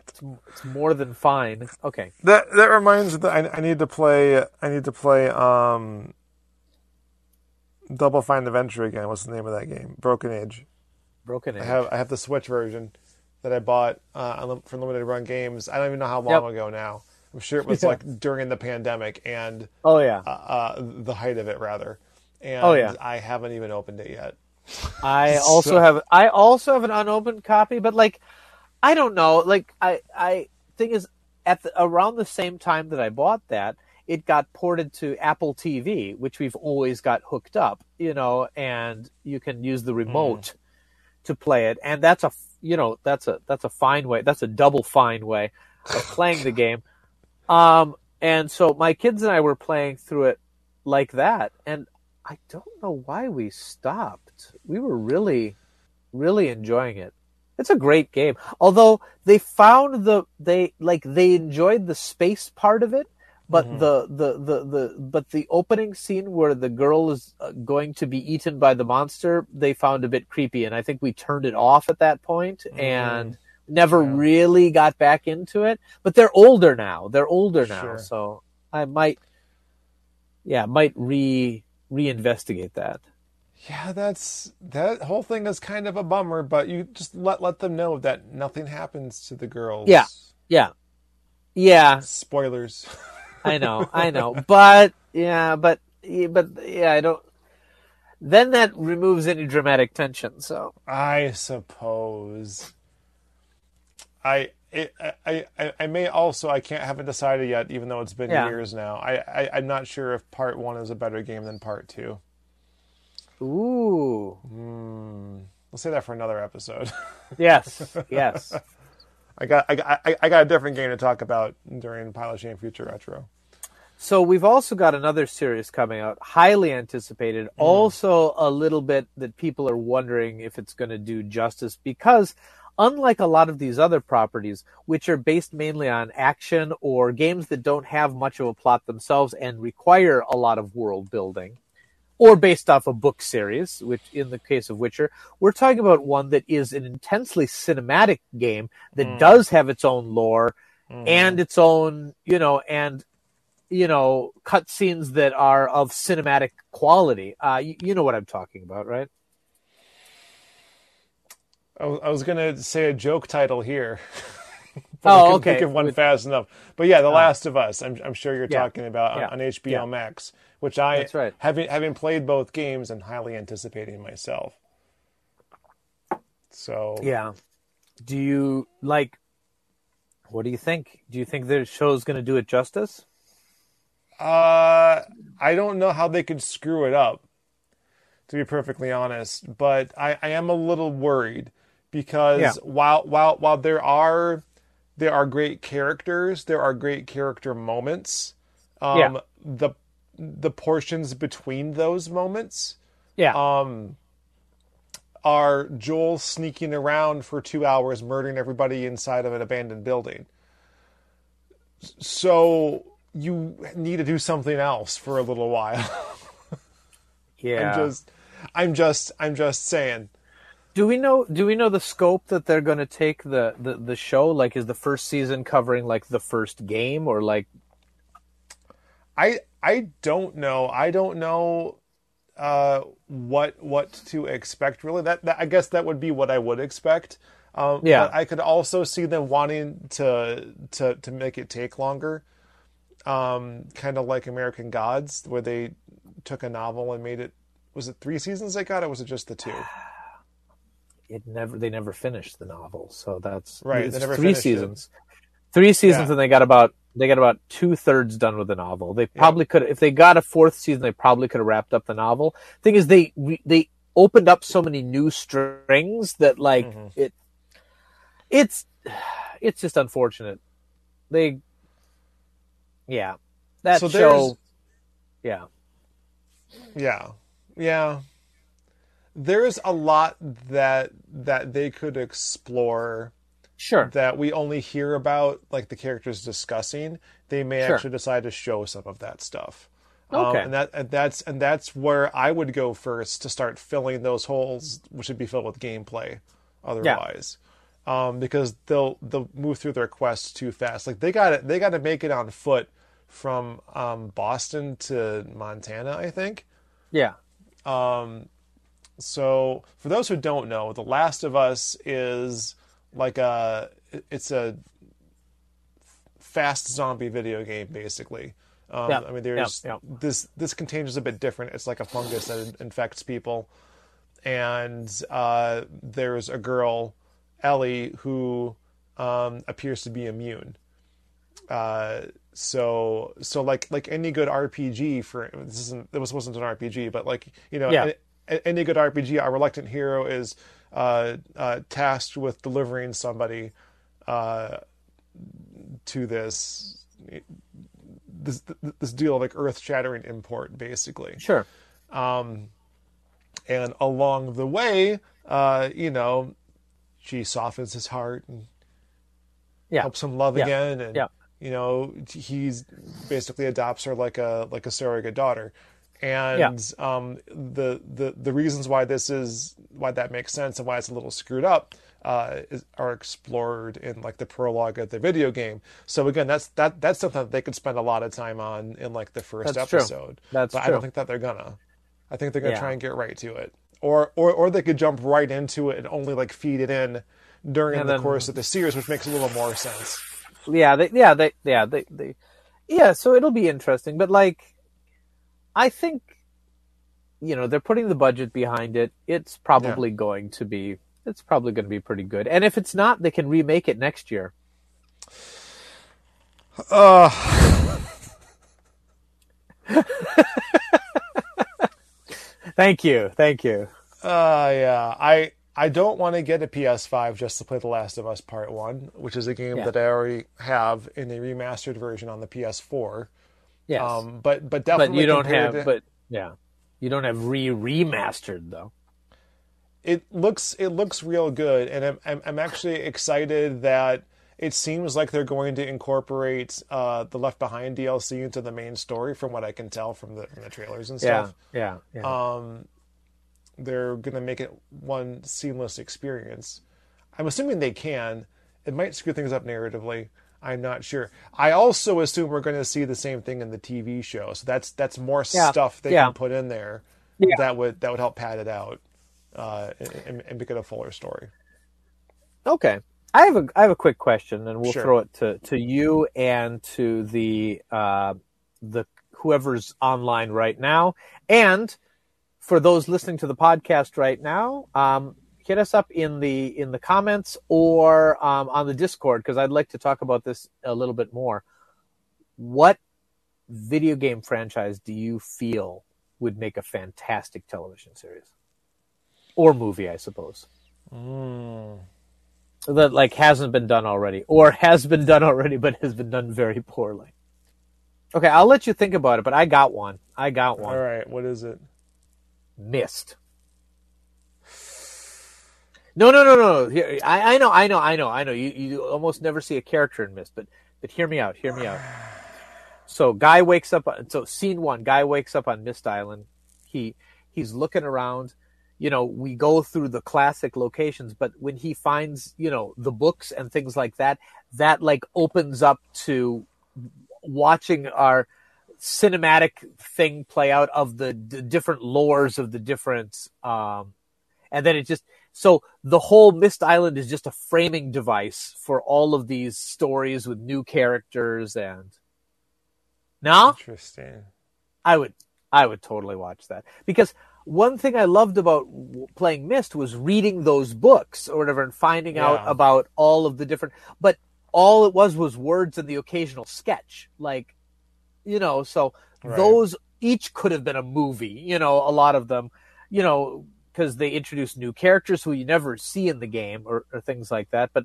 It's more than fine. Okay. That that reminds me that I, I need to play. I need to play. Um, Double Fine Adventure again. What's the name of that game? Broken Age. Broken I have I have the Switch version that I bought uh, for limited run games. I don't even know how long Yep. ago now. I'm sure it was Yeah. like during the pandemic and Oh yeah. uh, uh, the height of it, rather. And Oh, yeah. I haven't even opened it yet. I also So- have I also have an unopened copy, but like I don't know, like I I thing is at the, around the same time that I bought that, it got ported to Apple TV, which we've always got hooked up, you know, and you can use the remote mm. to play it, and that's a you know that's a that's a fine way. That's a double fine way of playing the game. Um, and so my kids and I were playing through it like that, and I don't know why we stopped. We were really, really enjoying it. It's a great game. Although they found the they like they enjoyed the space part of it, but mm-hmm. the, the the the but the opening scene where the girl is uh, going to be eaten by the monster, they found a bit creepy, and I think we turned it off at that point mm-hmm. and never yeah. really got back into it. But they're older now. They're older now, sure. so I might, yeah, might re reinvestigate that. Yeah, that's that whole thing is kind of a bummer, but you just let let them know that nothing happens to the girls. Yeah. Yeah. Yeah. Spoilers. I know, I know. But yeah, but but yeah, I don't then that removes any dramatic tension, so I suppose I it, I, I, I may also I can't haven't decided yet, even though it's been yeah. years now. I, I I'm not sure if part one is a better game than part two. Ooh. Mm, we'll say that for another episode. yes. Yes. I got I, got I got a different game to talk about during Pile of Shame Future Retro. So we've also got another series coming out, highly anticipated. Mm. Also, a little bit that people are wondering if it's going to do justice because, unlike a lot of these other properties, which are based mainly on action or games that don't have much of a plot themselves and require a lot of world building, or based off a book series, which in the case of Witcher, we're talking about one that is an intensely cinematic game that mm. does have its own lore mm. and its own, you know, and you know, cutscenes that are of cinematic quality. Uh, you, you, know what I'm talking about, right? I was going to say a joke title here. oh, okay. Think of one With, fast enough. But yeah, The uh, Last of Us. I'm, I'm sure you're yeah, talking about yeah, on, on HBO yeah. Max which I That's right. having having played both games and highly anticipating myself. So yeah, do you like? What do you think? Do you think the show's going to do it justice? Uh, I don't know how they could screw it up, to be perfectly honest. But I, I am a little worried because yeah. while while while there are there are great characters, there are great character moments. Um, yeah. The the portions between those moments. Yeah. Um, are Joel sneaking around for two hours, murdering everybody inside of an abandoned building. So you need to do something else for a little while. yeah. I'm just, I'm just, I'm just saying. Do we know? Do we know the scope that they're going to take the, the the show? Like, is the first season covering like the first game, or like? I I don't know. I don't know uh, what what to expect. Really, that, that, I guess that would be what I would expect. Um, yeah, I could also see them wanting to to to make it take longer, um, kind of like American Gods, where they took a novel and made it. Was it three seasons they got, or was it just the two? It never. They never finished the novel, so that's right. It's three seasons. It. Three seasons, yeah. and they got about they got about two thirds done with the novel. They probably yeah. could, if they got a fourth season, they probably could have wrapped up the novel. Thing is, they they opened up so many new strings that like mm-hmm. it, it's it's just unfortunate. They, yeah, that so show, yeah, yeah, yeah. There's a lot that that they could explore Sure. That we only hear about, like the characters discussing. They may sure. actually decide to show some of that stuff. Um, okay. Um, and that and that's and that's where I would go first to start filling those holes, which would be filled with gameplay. Otherwise, yeah. um, because they'll they'll move through their quests too fast. Like they got it, they got to make it on foot from um, Boston to Montana, I think. Yeah. Um, so for those who don't know, The Last of Us is like a it's a fast zombie video game basically. Um, yeah. I mean, there's yeah, yeah. this this contagion is a bit different. It's like a fungus that infects people, and uh, there's a girl, Ellie, who um, appears to be immune. Uh, so so like like any good RPG for this isn't this wasn't an RPG, but like you know Yeah. Any good RPG, our reluctant hero is uh, uh, tasked with delivering somebody uh, to this this this deal of like earth shattering import, basically. Sure. Um, and along the way, uh, you know, she softens his heart and Yeah. helps him love Yeah. again, and Yeah. you know, he's basically adopts her like a like a surrogate daughter. And um, the the the reasons why this is why that makes sense and why it's a little screwed up uh, is, are explored in like the prologue of the video game. So again, that's that that's something that they could spend a lot of time on in like the first That's true. episode. That's but I don't think that they're gonna. I think they're gonna Yeah. try and get right to it, or or or they could jump right into it and only like feed it in during And the then- course of the series, which makes a little more sense. yeah they yeah they yeah they, they yeah so it'll be interesting but like i think you know they're putting the budget behind it. It's probably going to be it's probably going to be pretty good. And if it's not they can remake it next year. Uh, thank you. Thank you. Uh, yeah, I I don't want to get a PS5 just to play The Last of Us Part One, which is a game Yeah. that I already have in a remastered version on the PS4. Yes Um, but but but definitely you don't have to- but yeah you don't have re remastered though it looks it looks real good, and I'm I'm, I'm actually excited that it seems like they're going to incorporate uh, the Left Behind DLC into the main story, from what I can tell from the, from the trailers and yeah stuff. yeah yeah um, they're going to make it one seamless experience. I'm assuming they can. It might screw things up narratively. I'm not sure. I also assume we're going to see the same thing in the TV show. So that's that's more Yeah, stuff they yeah. can put in there Yeah. that would that would help pad it out uh, and, and make it a fuller story. Okay. I have a I have a quick question, and we'll Sure. throw it to, to you and to the uh, the whoever's online right now, and for those listening to the podcast right now, um, hit us up in the in the comments or um, on the Discord because I'd like to talk about this a little bit more. What video game franchise do you feel would make a fantastic television series or movie? I suppose that like hasn't been done already or has been done already but has been done very poorly okay i'll let you think about it but i got one i got one All right, what is it? Myst no no no no. I, I know i know i know i know. You, you almost never see a character in Myst but but hear me out hear me out. So guy wakes up so scene one guy wakes up on Myst island. He he's looking around. You know we go through the classic locations but when he finds you know the books and things like that that like opens up to watching our cinematic thing play out of the, the different lores of the different um and then it just so the whole Myst island is just a framing device for all of these stories with new characters and no Interesting. I would I would totally watch that because one thing I loved about w- playing Myst was reading those books or whatever and finding out about all of the different but all it was was words and the occasional sketch like you know so Right. those each could have been a movie you know a lot of them you know because they introduce new characters who you never see in the game or, or things like that but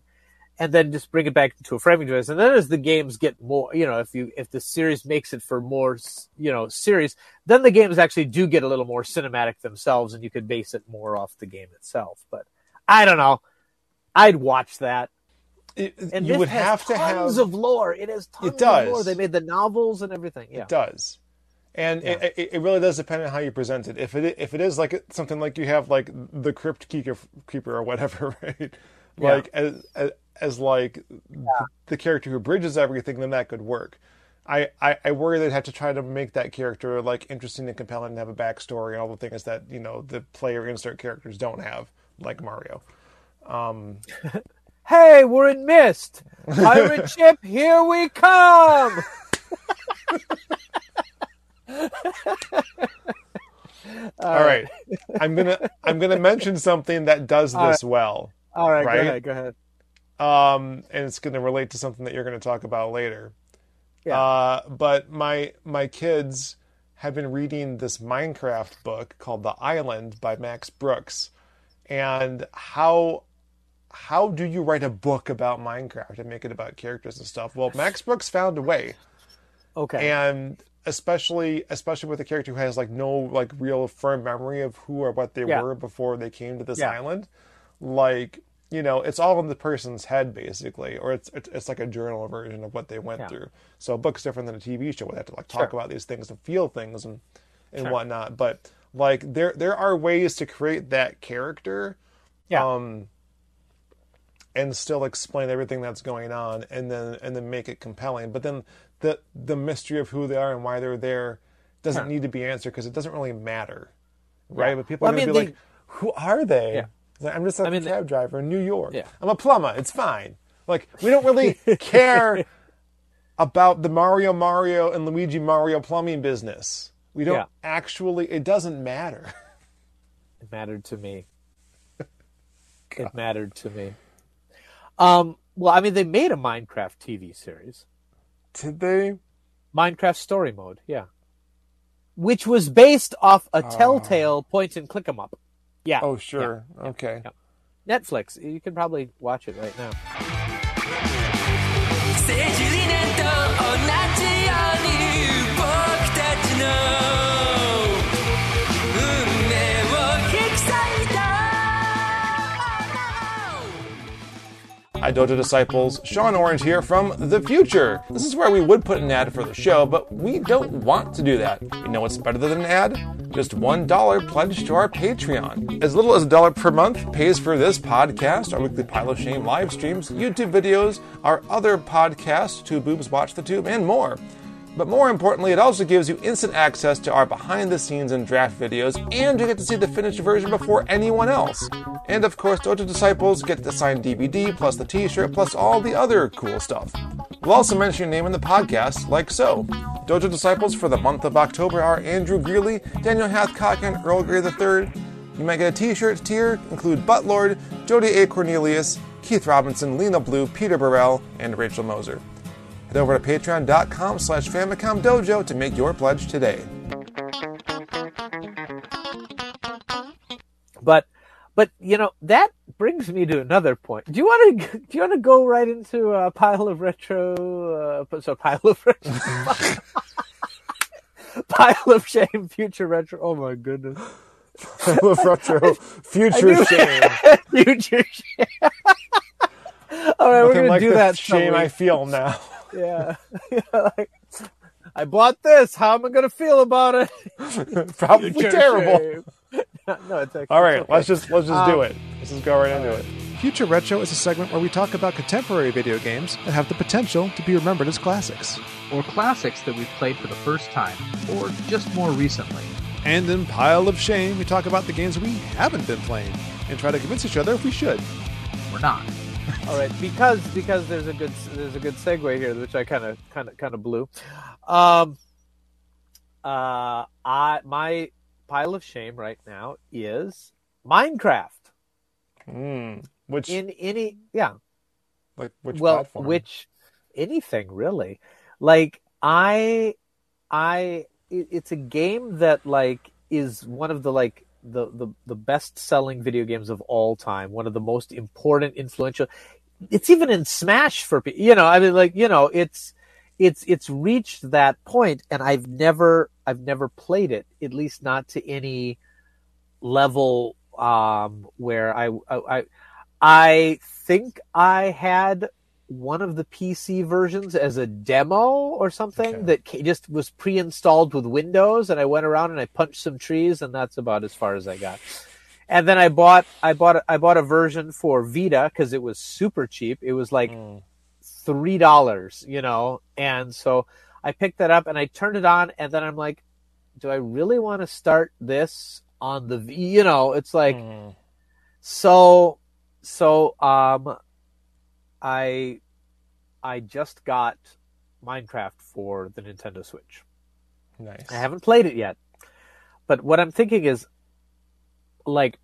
and then just bring it back to a framing device. And then as the games get more, you know, if you if the series makes it for more, you know, series, then the games actually do get a little more cinematic themselves, and you could base it more off the game itself. But I don't know. I'd watch that. It, And you would has have to have tons of lore. It has tons It does. of lore. They made the novels and everything. Yeah. It does, and Yeah. it, it, it really does depend on how you present it. If it if it is like something like you have like the crypt keeper, or whatever, right? Yeah. Like as, as as like the character who bridges everything, then that could work. I, I, I worry they'd have to try to make that character like interesting and compelling and have a backstory and all the things that you know the player insert characters don't have, like Mario. Um, Hey, we're in Myst. Pirate ship, here we come. all right, I'm gonna I'm gonna mention something that does All this well. All right, Right? go ahead. Go ahead. um, and it's going to relate to something that you're going to talk about later. Yeah. Uh, but my my kids have been reading this Minecraft book called The Island by Max Brooks, and how how do you write a book about Minecraft and make it about characters and stuff? Well, Max Brooks found a way, Okay. and especially especially with a character who has like no like real firm memory of who or what they Yeah. were before they came to this Yeah. island, like you know, it's all in the person's head basically, or it's it's, it's like a journal version of what they went Yeah. through. So a book's different than a TV show where they have to like talk Sure. about these things and feel things and and Sure. whatnot. But like there there are ways to create that character. Yeah. Um, and still explain everything that's going on and then and then make it compelling. But then the the mystery of who they are and why they're there doesn't Sure. need to be answered because it doesn't really matter. Right? Yeah. But people Well, are I gonna mean, be like, who are they? Yeah. Like, I'm just a I mean, cab driver in New York. Yeah. I'm a plumber. It's fine. Like we don't really care about the Mario Mario and Luigi Mario plumbing business. We don't Yeah. actually it doesn't matter. It mattered to me. it mattered to me. Um, well, I mean, they made a Minecraft TV series, Did they? Minecraft Story Mode, yeah, which was based off a ah. Telltale point and click 'em up. Yeah. Oh sure. okay. yeah. Netflix. You can probably watch it right now. Hi, Dojo Disciples. Sean Orange here from the future. This is where we would put an ad for the show, but we don't want to do that. You know what's better than an ad? Just $1 pledge to our Patreon. As little as a dollar per month pays for this podcast, our weekly Pile of Shame live streams, YouTube videos, our other podcasts, Two Boobs Watch the Tube, and more. But more importantly, it also gives you instant access to our behind the scenes and draft videos, and you get to see the finished version before anyone else. And of course, Dojo Disciples get the signed DVD, plus the t shirt, plus all the other cool stuff. We'll also mention your name in the podcast, like so. Dojo Disciples for the month of October are Andrew Greeley, Daniel Hathcock, and Earl Grey III. You might get a t-shirt tier, include Buttlord, Jody A. Cornelius, Keith Robinson, Lena Blue, Peter Burrell, and Rachel Moser. Head over to patreon.com slash Famicom Dojo to make your pledge today. But, but you know that brings me to another point. Do you want to? Do you want to go right into a pile of retro? Uh, so pile of retro. pile of shame, future retro. Oh my goodness. Pile of retro future shame. future shame. All right, we're gonna like do that. shame I feel now. Yeah. Yeah, like, I bought this. How am I gonna feel about it? Probably terrible. no, it's actually All right, it's let's just let's just do Um, it. Let's just go right into it. Future Retro is a segment where we talk about contemporary video games that have the potential to be remembered as classics. or classics that we've played for the first time, or just more recently. And in Pile of Shame, we talk about the games we haven't been playing and try to convince each other if we should. Or not. All right, because because there's a good there's a good segue here, which I kind of kind of kind of blew. Um, uh, I my pile of shame right now is Minecraft. Mm. Which In any yeah, like which well, platform? which anything really. Like I, I, it, it's a game that like is one of the like the the the best selling video games of all time. One of the most important, influential. It's even in Smash for people. You know, I mean, like you know, it's it's it's reached that point, and I've never I've never played it. At least not to any level um, where I, I I I think I had one of the PC versions as a demo or something Okay. that just was pre-installed with Windows, and I went around and I punched some trees, and that's about as far as I got. And then I bought I bought a- I bought a version for Vita because it was super cheap. It was like Mm. three dollars, you know, and so I picked that up and I turned it on, and then I'm like, do I really want to start this on the V? You know, it's like Mm. so so um I I just got Minecraft for the Nintendo Switch. nice. I haven't played it yet. But what I'm thinking is like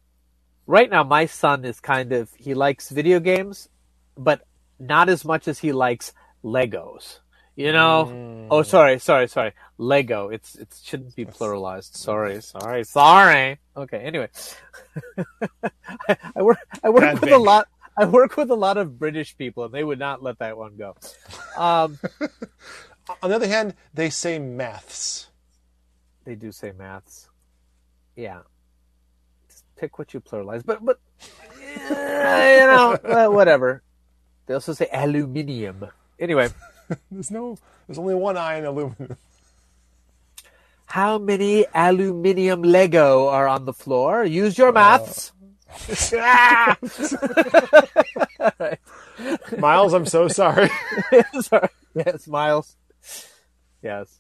right now my son is kind of he likes video games but not as much as he likes Legos. You know? Mm. Oh, sorry, sorry, sorry. Lego. It's it shouldn't be pluralized. Sorry, sorry, sorry. Okay. Anyway, I, I work I work God with a lot. I work with a lot of British people, and they would not let that one go. Um, On the other hand, they say maths. they do say maths. Yeah. Just pick what you pluralize, but but you know whatever. They also say aluminium. Anyway, There's no. There's only one I in aluminum. how many aluminium Lego are on the floor? Use your maths. Ah! Miles, I'm so sorry. sorry. Yes, Miles. Yes.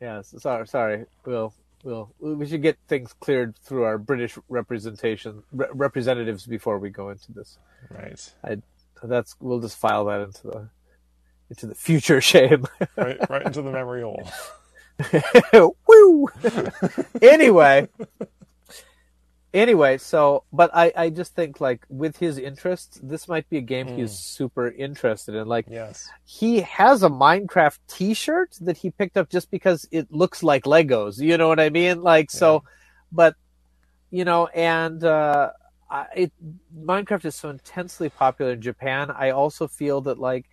Yes. Sorry. Sorry. We'll. We'll. We should get things cleared through our British representation re- representatives before we go into this. right. I. That's. We'll just file that into the into the future shame. Right. Right into the memory hole. Woo. anyway. Anyway, so but I I just think like with his interests, this might be a game he's super interested in. Like Yes. he has a Minecraft T-shirt that he picked up just because it looks like Legos. You know what I mean? Like so, but you know, and uh, I, it Minecraft is so intensely popular in Japan. I also feel that like,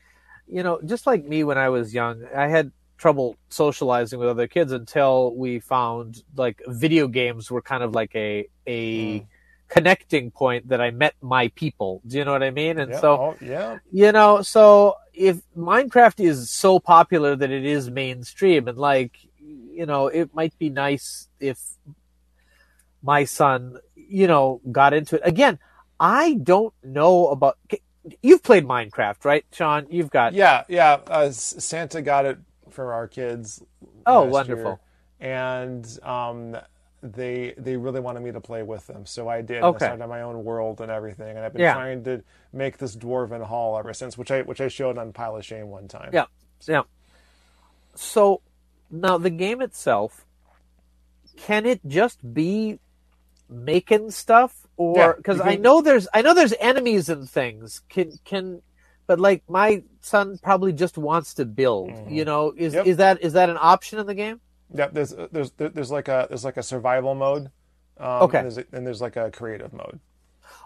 you know, just like me when I was young, I had trouble socializing with other kids until we found like video games were kind of like a a connecting point that I met my people. Do you know what I mean? And Yeah. so oh, yeah. you know so if minecraft is so popular that it is mainstream and like you know it might be nice if my son you know got into it again i don't know about you've played minecraft right sean you've got Yeah. Yeah. Uh, Santa got it for our kids. Oh, wonderful. year, and um, they they really wanted me to play with them, so I did. Okay. I started my own world and everything, and I've been Yeah. trying to make this dwarven hall ever since, which I which I showed on Pile of Shame one time. yeah yeah so now the game itself can it just be making stuff or because you i know there's i know there's enemies and things can can but like my son probably just wants to build you know is Mm-hmm. Yep. is that is that an option in the game Yeah, there's there's there's like a there's like a survival mode. Um, Okay. And there's, a, and there's like a creative mode.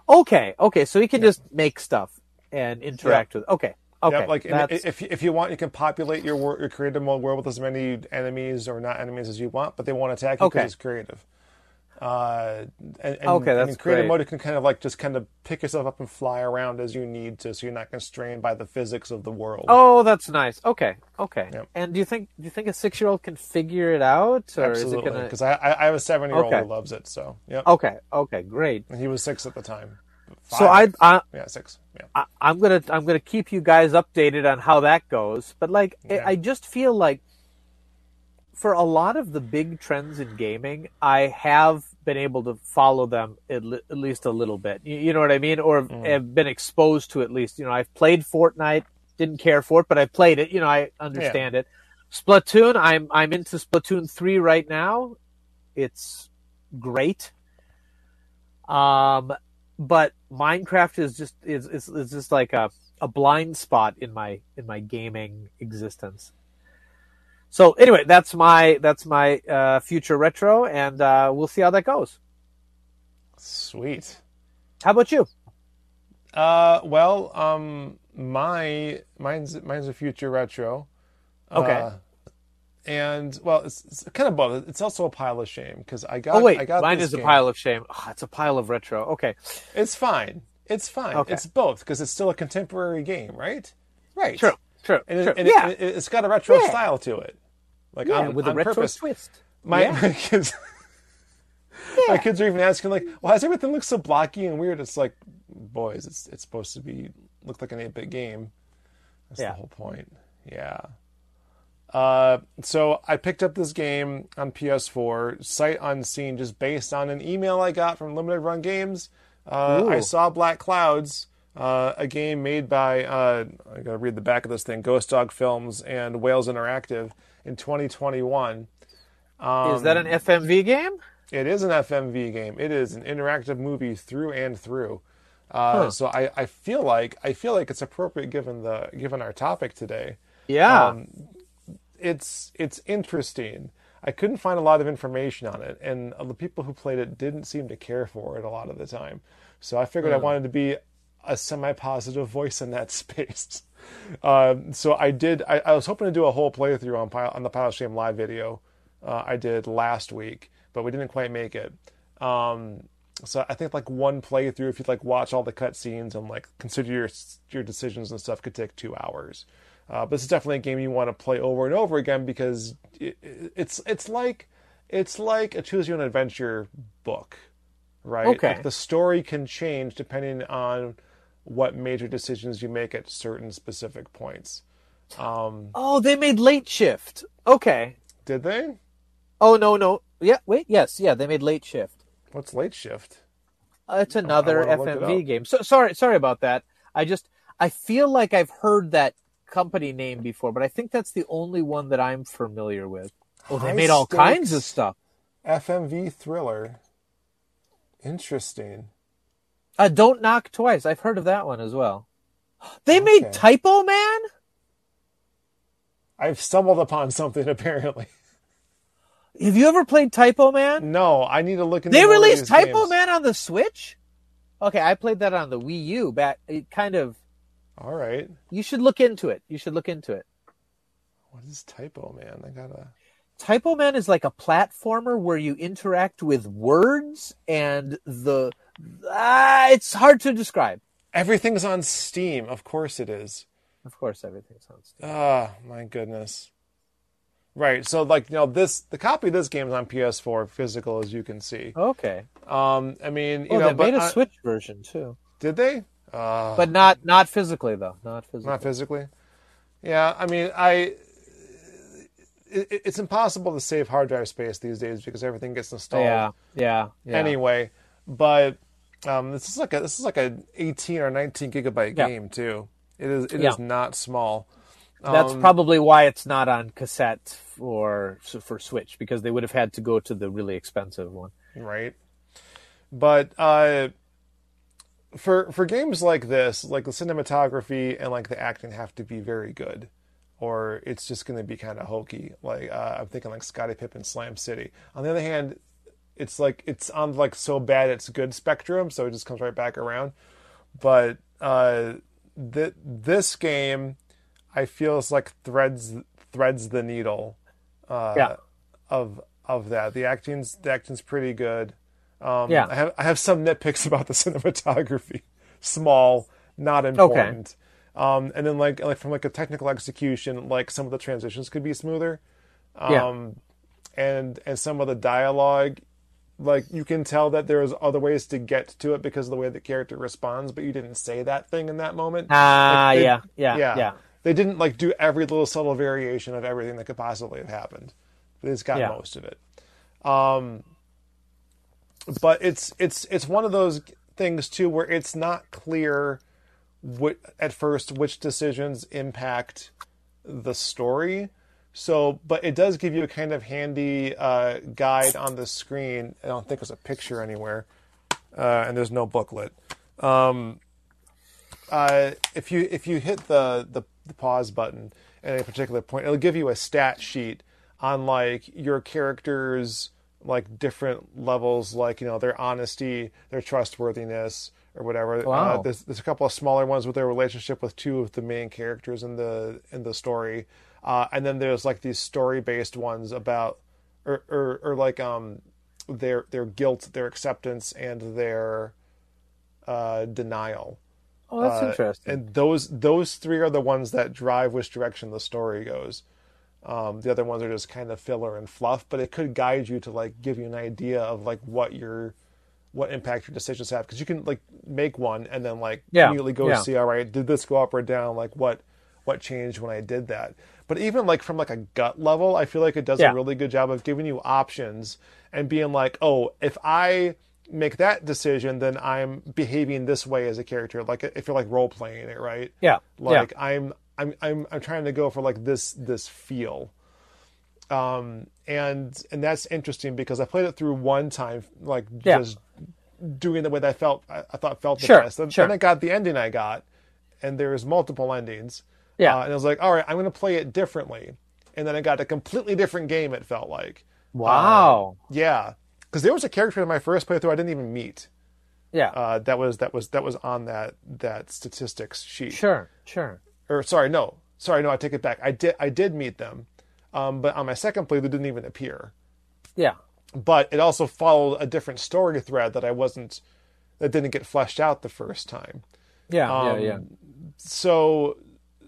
okay okay so he can just make stuff and interact with okay okay Yeah, like that's, if if you want, you can populate your your creative mode world with as many enemies or not enemies as you want, but they won't attack you because it's creative. Uh, and, and, Okay, and that's in creative great. mode, can kind of like just kind of pick yourself up and fly around as you need to, so you're not constrained by the physics of the world. oh that's nice okay okay Yep. and do you think do you think a six year old can figure it out or absolutely, gonna because I, I I have a seven year old Okay. who loves it. So yeah, okay okay great and he was six at the time. so I, I yeah six yeah. I, I'm gonna I'm gonna keep you guys updated on how that goes. But like, I- I just feel like for a lot of the big trends in gaming, I have been able to follow them at, le- at least a little bit. You, you know what I mean? Or have been exposed to at least. You know, I've played Fortnite, didn't care for it, but I played it. You know, I understand it. Splatoon, I'm I'm into Splatoon three right now. It's great. Um, but Minecraft is just is is, is just like a, a blind spot in my in my gaming existence. So anyway, that's my that's my uh, future retro, and uh, we'll see how that goes. Sweet. How about you? Uh, well, um, my mine's mine's a future retro. Okay. Uh, and well, it's, it's kind of both. It's also a pile of shame because I got. Oh wait, I got mine is a pile of shame. Oh, it's a pile of retro. Okay, It's fine. It's fine. Okay. It's both because it's still a contemporary game, right? Right. true, true, And, it, true. and yeah, it, it, has got a retro Yeah. style to it. Like yeah, on, with a retro purpose. twist. My, Yeah. my kids. My kids are even asking like, "Why does everything look so blocky and weird?" It's like, boys, it's it's supposed to be look like an eight bit game. That's the whole point. Yeah. Uh, so I picked up this game on PS4, sight unseen, just based on an email I got from Limited Run Games. Uh, I saw Black Clouds, uh, a game made by uh, I gotta read the back of this thing, Ghost Dog Films and Wales Interactive in 2021. is that an FMV game? It is an FMV game. It is an interactive movie through and through. Uh, So I, I feel like I feel like it's appropriate given the given our topic today. Yeah. Um, it's it's interesting. I couldn't find a lot of information on it, and the people who played it didn't seem to care for it a lot of the time. So I figured I wanted to be a semi-positive voice in that space. Um, so I did. I, I was hoping to do a whole playthrough on on the Pile of Shame live video. Uh, I did last week, but we didn't quite make it. Um, so I think like one playthrough, if you'd like watch all the cutscenes and like consider your your decisions and stuff, could take two hours. Uh, but it's definitely a game you want to play over and over again because it, it's it's like it's like a choose your own adventure book, right? Okay. Like the story can change depending on what major decisions you make at certain specific points. Um, oh, they made Late Shift. Okay. did they? Oh no no. Yeah. Wait. Yes. Yeah. They made Late Shift. What's late shift? Uh, it's another look it FMV game. So sorry, sorry about that. I just I feel like I've heard that company name before, but I think that's the only one that I'm familiar with. Oh, they High made all kinds of stuff. FMV thriller. Interesting. Uh, Don't Knock Twice. I've heard of that one as well. They Okay. made Typoman. I've stumbled upon something apparently. Have you ever played Typoman? No, I need to look into They released Typo games. Man on the Switch. Okay, I played that on the Wii U. Back, it kind of. All right. You should look into it. You should look into it. What is typo, man? I gotta. Typoman is like a platformer where you interact with words and the. Ah, it's hard to describe. Everything's on Steam. Of course it is. Of course, everything's on Steam. Ah, my goodness. Right. So, like, you know, this the copy of this game is on PS4, physical, as you can see. Okay. Um, I mean, you Oh, know, they but made a I- Switch version too, did they? Uh, but not not physically though. Not physically. not physically. Yeah, I mean, I. It, it's impossible to save hard drive space these days because everything gets installed. yeah, yeah, yeah. anyway. But um, this is like a this is like a 18 or 19 gigabyte Yeah. game too. It is it is Yeah. not small. That's Um, probably why it's not on cassette for for Switch because they would have had to go to the really expensive one. right. But uh, for for games like this, like the cinematography and like the acting have to be very good, or it's just going to be kind of hokey. Like uh, I'm thinking like Scottie Pippen Slam City. On the other hand, it's like it's on like so bad it's good spectrum, so it just comes right back around. But uh, th- this game, I feel is like threads threads the needle. Uh, Yeah. Of of that, the acting's the acting's pretty good. Um, Yeah. I have I have some nitpicks about the cinematography. Small, not important. Um, and then like like from like a technical execution, like some of the transitions could be smoother. Um, Yeah. and and some of the dialogue, like you can tell that there's other ways to get to it because of the way the character responds, but you didn't say that thing in that moment. Ah, Like, they- yeah, yeah, yeah, yeah. They didn't like do every little subtle variation of everything that could possibly have happened. They just got Yeah. most of it. Um, but it's it's it's one of those things too where it's not clear what at first which decisions impact the story. So, but it does give you a kind of handy uh, guide on the screen. I don't think there's a picture anywhere, uh, and there's no booklet. Um, uh, if you if you hit the, the the pause button at a particular point, it'll give you a stat sheet on like your characters like different levels, like you know their honesty, their trustworthiness, or whatever. Wow. Uh, there's there's a couple of smaller ones with their relationship with two of the main characters in the in the story, uh, and then there's like these story based ones about or, or or like um their their guilt, their acceptance, and their uh, denial. Oh, that's Uh, interesting. And those those three are the ones that drive which direction the story goes. Um, the other ones are just kind of filler and fluff, but it could guide you to like give you an idea of like what your what impact your decisions have because you can like make one and then like Yeah, immediately go yeah. see all right did this go up or down like what what changed when I did that. But even like from like a gut level, I feel like it does Yeah. a really good job of giving you options and being like, oh, if I make that decision, then I'm behaving this way as a character. Like if you're like role playing it, right? yeah, Like yeah. I'm I'm I'm I'm trying to go for like this this feel. Um and and that's interesting because I played it through one time, like Yeah. just doing the way that I felt I, I thought felt the Sure, best. Then, sure. then I got the ending I got, and there's multiple endings. Yeah. Uh, and I was like, all right, I'm going to play it differently. And then I got a completely different game. It felt like, Wow. yeah, because there was a character in my first playthrough I didn't even meet. yeah. Uh, that was that was that was on that that statistics sheet. sure. Sure. Or sorry, no, sorry, no, I take it back. I did I did meet them, um, but on my second playthrough, they didn't even appear. Yeah. But it also followed a different story thread that I wasn't that didn't get fleshed out the first time. Yeah. Um, yeah. Yeah. so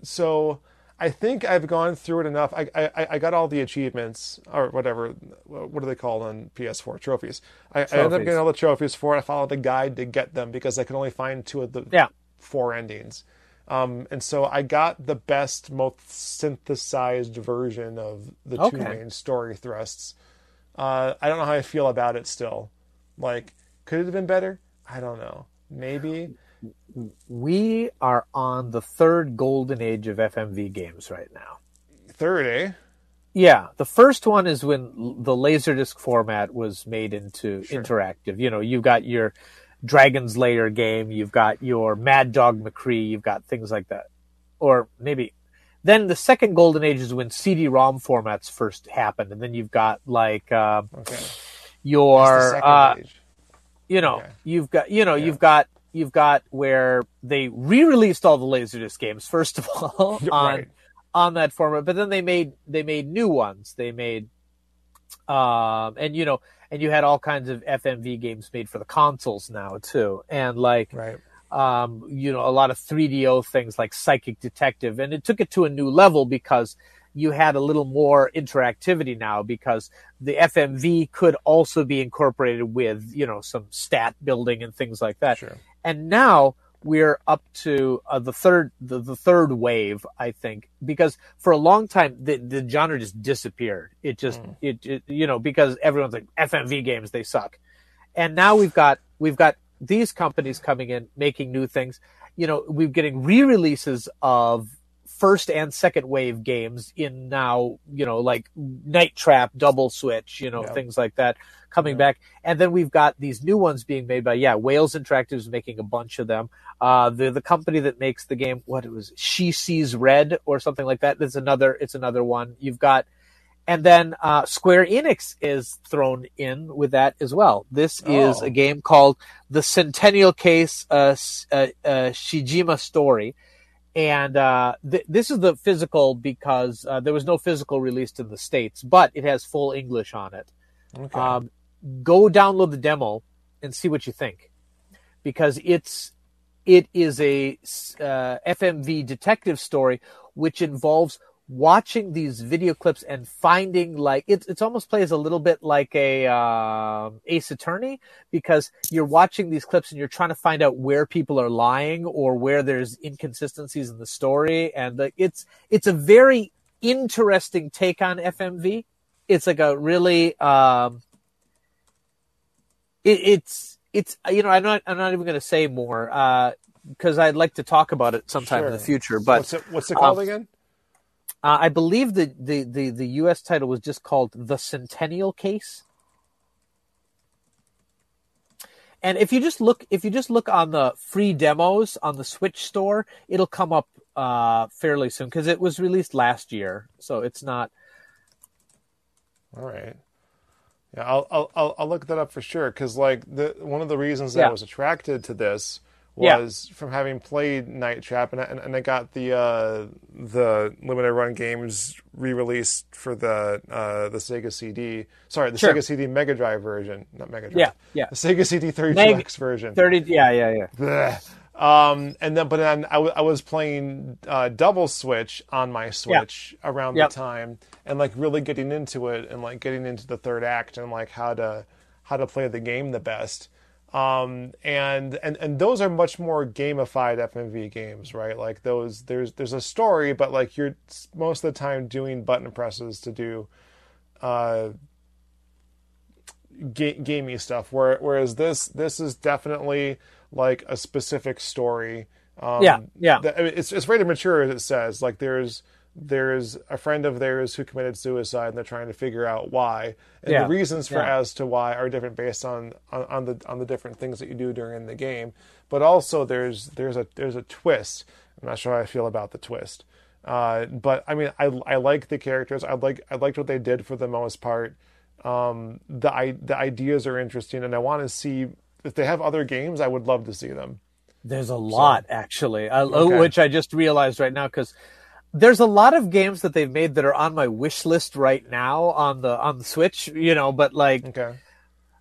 so I think I've gone through it enough. I, I I got all the achievements or whatever. What do they call on PS4 trophies? I, I ended up getting all the trophies for it. I followed a guide to get them because I could only find two of the Yeah. four endings. Um, and so I got the best, most synthesized version of the two main story thrusts. Uh, I don't know how I feel about it still. Like, could it have been better? I don't know. Maybe. We are on the third golden age of FMV games right now. Third, eh? Yeah, the first one is when the Laserdisc format was made into interactive. You know, you've got your Dragon's Lair game, you've got your Mad Dog McCree, you've got things like that. Or maybe then the second golden age is when CD-ROM formats first happened, and then you've got like um Okay. Your second uh, age. You know Okay. you've got you know you've got you've got where they re-released all the laserdisc games first of all on Right. on that format but then they made they made new ones they made um and you know and you had all kinds of fmv games made for the consoles now too and like Right. um, you know, a lot of 3DO things like Psychic Detective, and it took it to a new level because you had a little more interactivity now because the FMV could also be incorporated with, you know, some stat building and things like that. Sure. And now we're up to uh, the third, the, the third wave, I think, because for a long time the, the genre just disappeared. It just, it, it, you know, because everyone's like FMV games, they suck and now we've got we've got these companies coming in making new things you know we're getting re-releases of first and second wave games in now you know like night trap double switch you know Yeah. things like that coming back and then we've got these new ones being made by yeah wales interactive is making a bunch of them uh the the company that makes the game what it was she sees red or something like that there's another it's another one you've got and then uh, Square Enix is thrown in with that as well. This is Oh. a game called The Centennial Case uh, uh, uh, Shijima Story. And uh, th- this is the physical because uh, there was no physical released in the States, but it has full English on it. Okay. Um, go download the demo and see what you think because it's it is a uh, FMV detective story which involves watching these video clips and finding like it, it's almost plays a little bit like a um Ace Attorney because you're watching these clips and you're trying to find out where people are lying or where there's inconsistencies in the story and like it's it's a very interesting take on FMV. It's like a really um it, it's it's you know I'm not I'm not even going to say more uh because I'd like to talk about it sometime in the future but what's it what's it called um, again? Uh, I believe the, the, the, the U.S. title was just called The Centennial Case. And if you just look, if you just look on the free demos on the Switch store, it'll come up uh, fairly soon because it was released last year, so it's not. All right. Yeah, I'll I'll I'll, I'll look that up for sure because like the one of the reasons that I was attracted to this Yeah. was from having played Night Trap and I, and, I got the uh, the limited run games re-released for the uh, the Sega CD. Sorry, the Sure. Sega CD Mega Drive version, not Mega Drive. Yeah, yeah. The Sega CD 32X version. Thirty, yeah, yeah, yeah. Um, and then, but then I, w- I was playing uh, Double Switch on my Switch around Yep. the time, and like really getting into it, and like getting into the third act, and like how to how to play the game the best. Um, and and and those are much more gamified FMV games, right? Like those, there's there's a story, but like you're most of the time doing button presses to do uh, ga- gamey stuff. Where, whereas this this is definitely like a specific story. Um, Yeah, yeah. that- I mean, it's it's rated mature as it says. Like there's there's a friend of theirs who committed suicide, and they're trying to figure out why. And Yeah, the reasons for yeah. as to why are different based on, on on the on the different things that you do during the game. But also there's there's a there's a twist. I'm not sure how I feel about the twist. Uh, but I mean, I I like the characters. I like I liked what they did for the most part. Um, the I, the ideas are interesting, and I want to see if they have other games. I would love to see them. There's a lot actually, I, Okay. which I just realized right now because there's a lot of games that they've made that are on my wish list right now on the on the Switch. You know, but like Okay.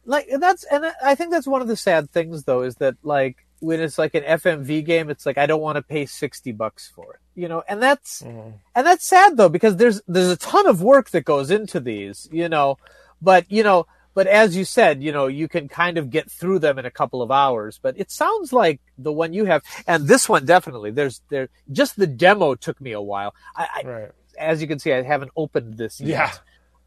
like that's and I think that's one of the sad things though is that like when it's like an FMV game, it's like I don't want to pay sixty bucks for it. You know, and that's Mhm. and that's sad though because there's there's a ton of work that goes into these. You know, but you know. But as you said, you know, you can kind of get through them in a couple of hours. But it sounds like the one you have, and this one definitely. There's there just the demo took me a while. I, I Right. as you can see, I haven't opened this yet. Yeah.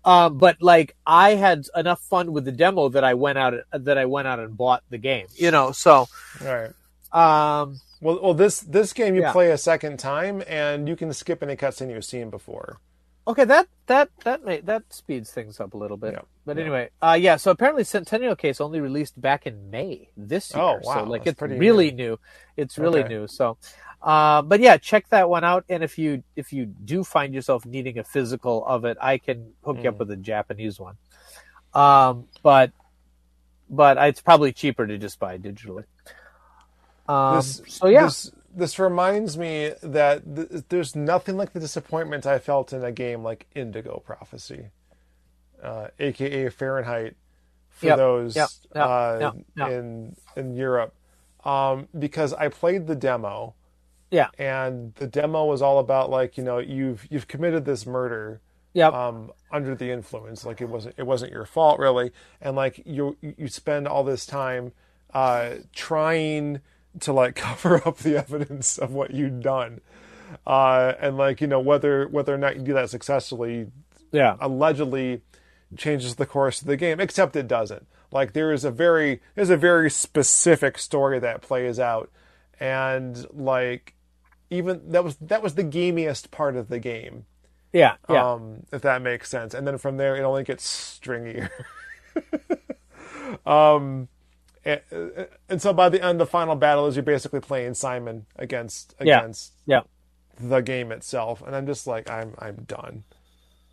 Um, but like I had enough fun with the demo that I went out that I went out and bought the game. You know, so Right. um, Well, well, this this game you Yeah. play a second time, and you can skip any cutscene you've seen before. okay, that that that may, that speeds things up a little bit. Yeah. But Yeah. anyway, uh, yeah. So apparently, Centennial Case only released back in May this year. Oh, wow, So like that's it's really new. It's really Okay. new. So. Uh, but yeah, check that one out. And if you if you do find yourself needing a physical of it, I can hook you up Mm. with a Japanese one. Um, but but it's probably cheaper to just buy digitally. Um, this, so yeah, this this reminds me that th- there's nothing like the disappointment I felt in a game like Indigo Prophecy, uh, aka Fahrenheit, for Yep, those yep, yep, uh, yep, yep. in in Europe, um, because I played the demo. Yeah. and the demo was all about like you know you've you've committed this murder yeah, um, under the influence. Like it wasn't it wasn't your fault really, and like you you spend all this time uh, trying to like cover up the evidence of what you've done, uh, and like you know whether whether or not you do that successfully yeah, allegedly changes the course of the game, except it doesn't. Like there is a very there's a very specific story that plays out, and like even that was that was the gamiest part of the game yeah, yeah. um, if that makes sense. And then from there, it only gets stringier. um, and, and so by the end, the final battle is you're basically playing Simon against Yeah. against yeah. the game itself, and I'm just like, I'm I'm done.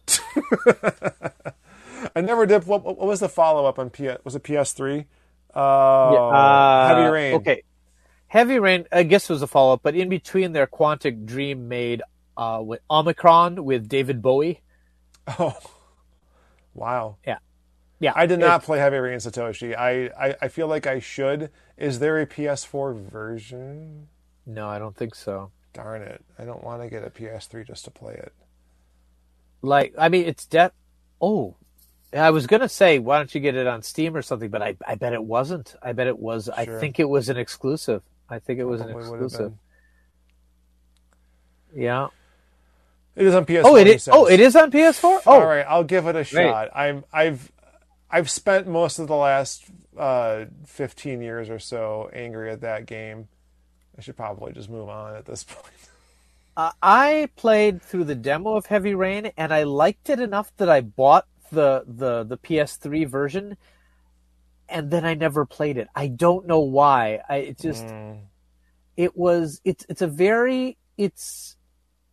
I never did. What, what was the follow up on PS? Was it PS3? Uh, Uh, Heavy Rain. Okay, Heavy Rain. I guess was a follow up, but in between there, Quantic Dream made uh, with Omikron with David Bowie. Oh, wow. Yeah, yeah. I did not play Heavy Rain Satoshi. I, I, I feel like I should. Is there a PS4 version? no, I don't think so. Darn it. I don't want to get a PS3 just to play it. Like, I mean, it's death. Oh, I was gonna say, why don't you get it on Steam or something? But I, I bet it wasn't. I bet it was. I think it was an exclusive. I think it was an Probably exclusive. Yeah. It is on PS4. Oh, it is. Oh, it is on PS4. Oh, All right, I'll give it a shot. I'm I've I've spent most of the last uh, 15 years or so angry at that game. I should probably just move on at this point. Uh, I played through the demo of Heavy Rain, and I liked it enough that I bought the the the PS3 version, and then I never played it. I don't know why. I it just Mm, it was it's it's a very it's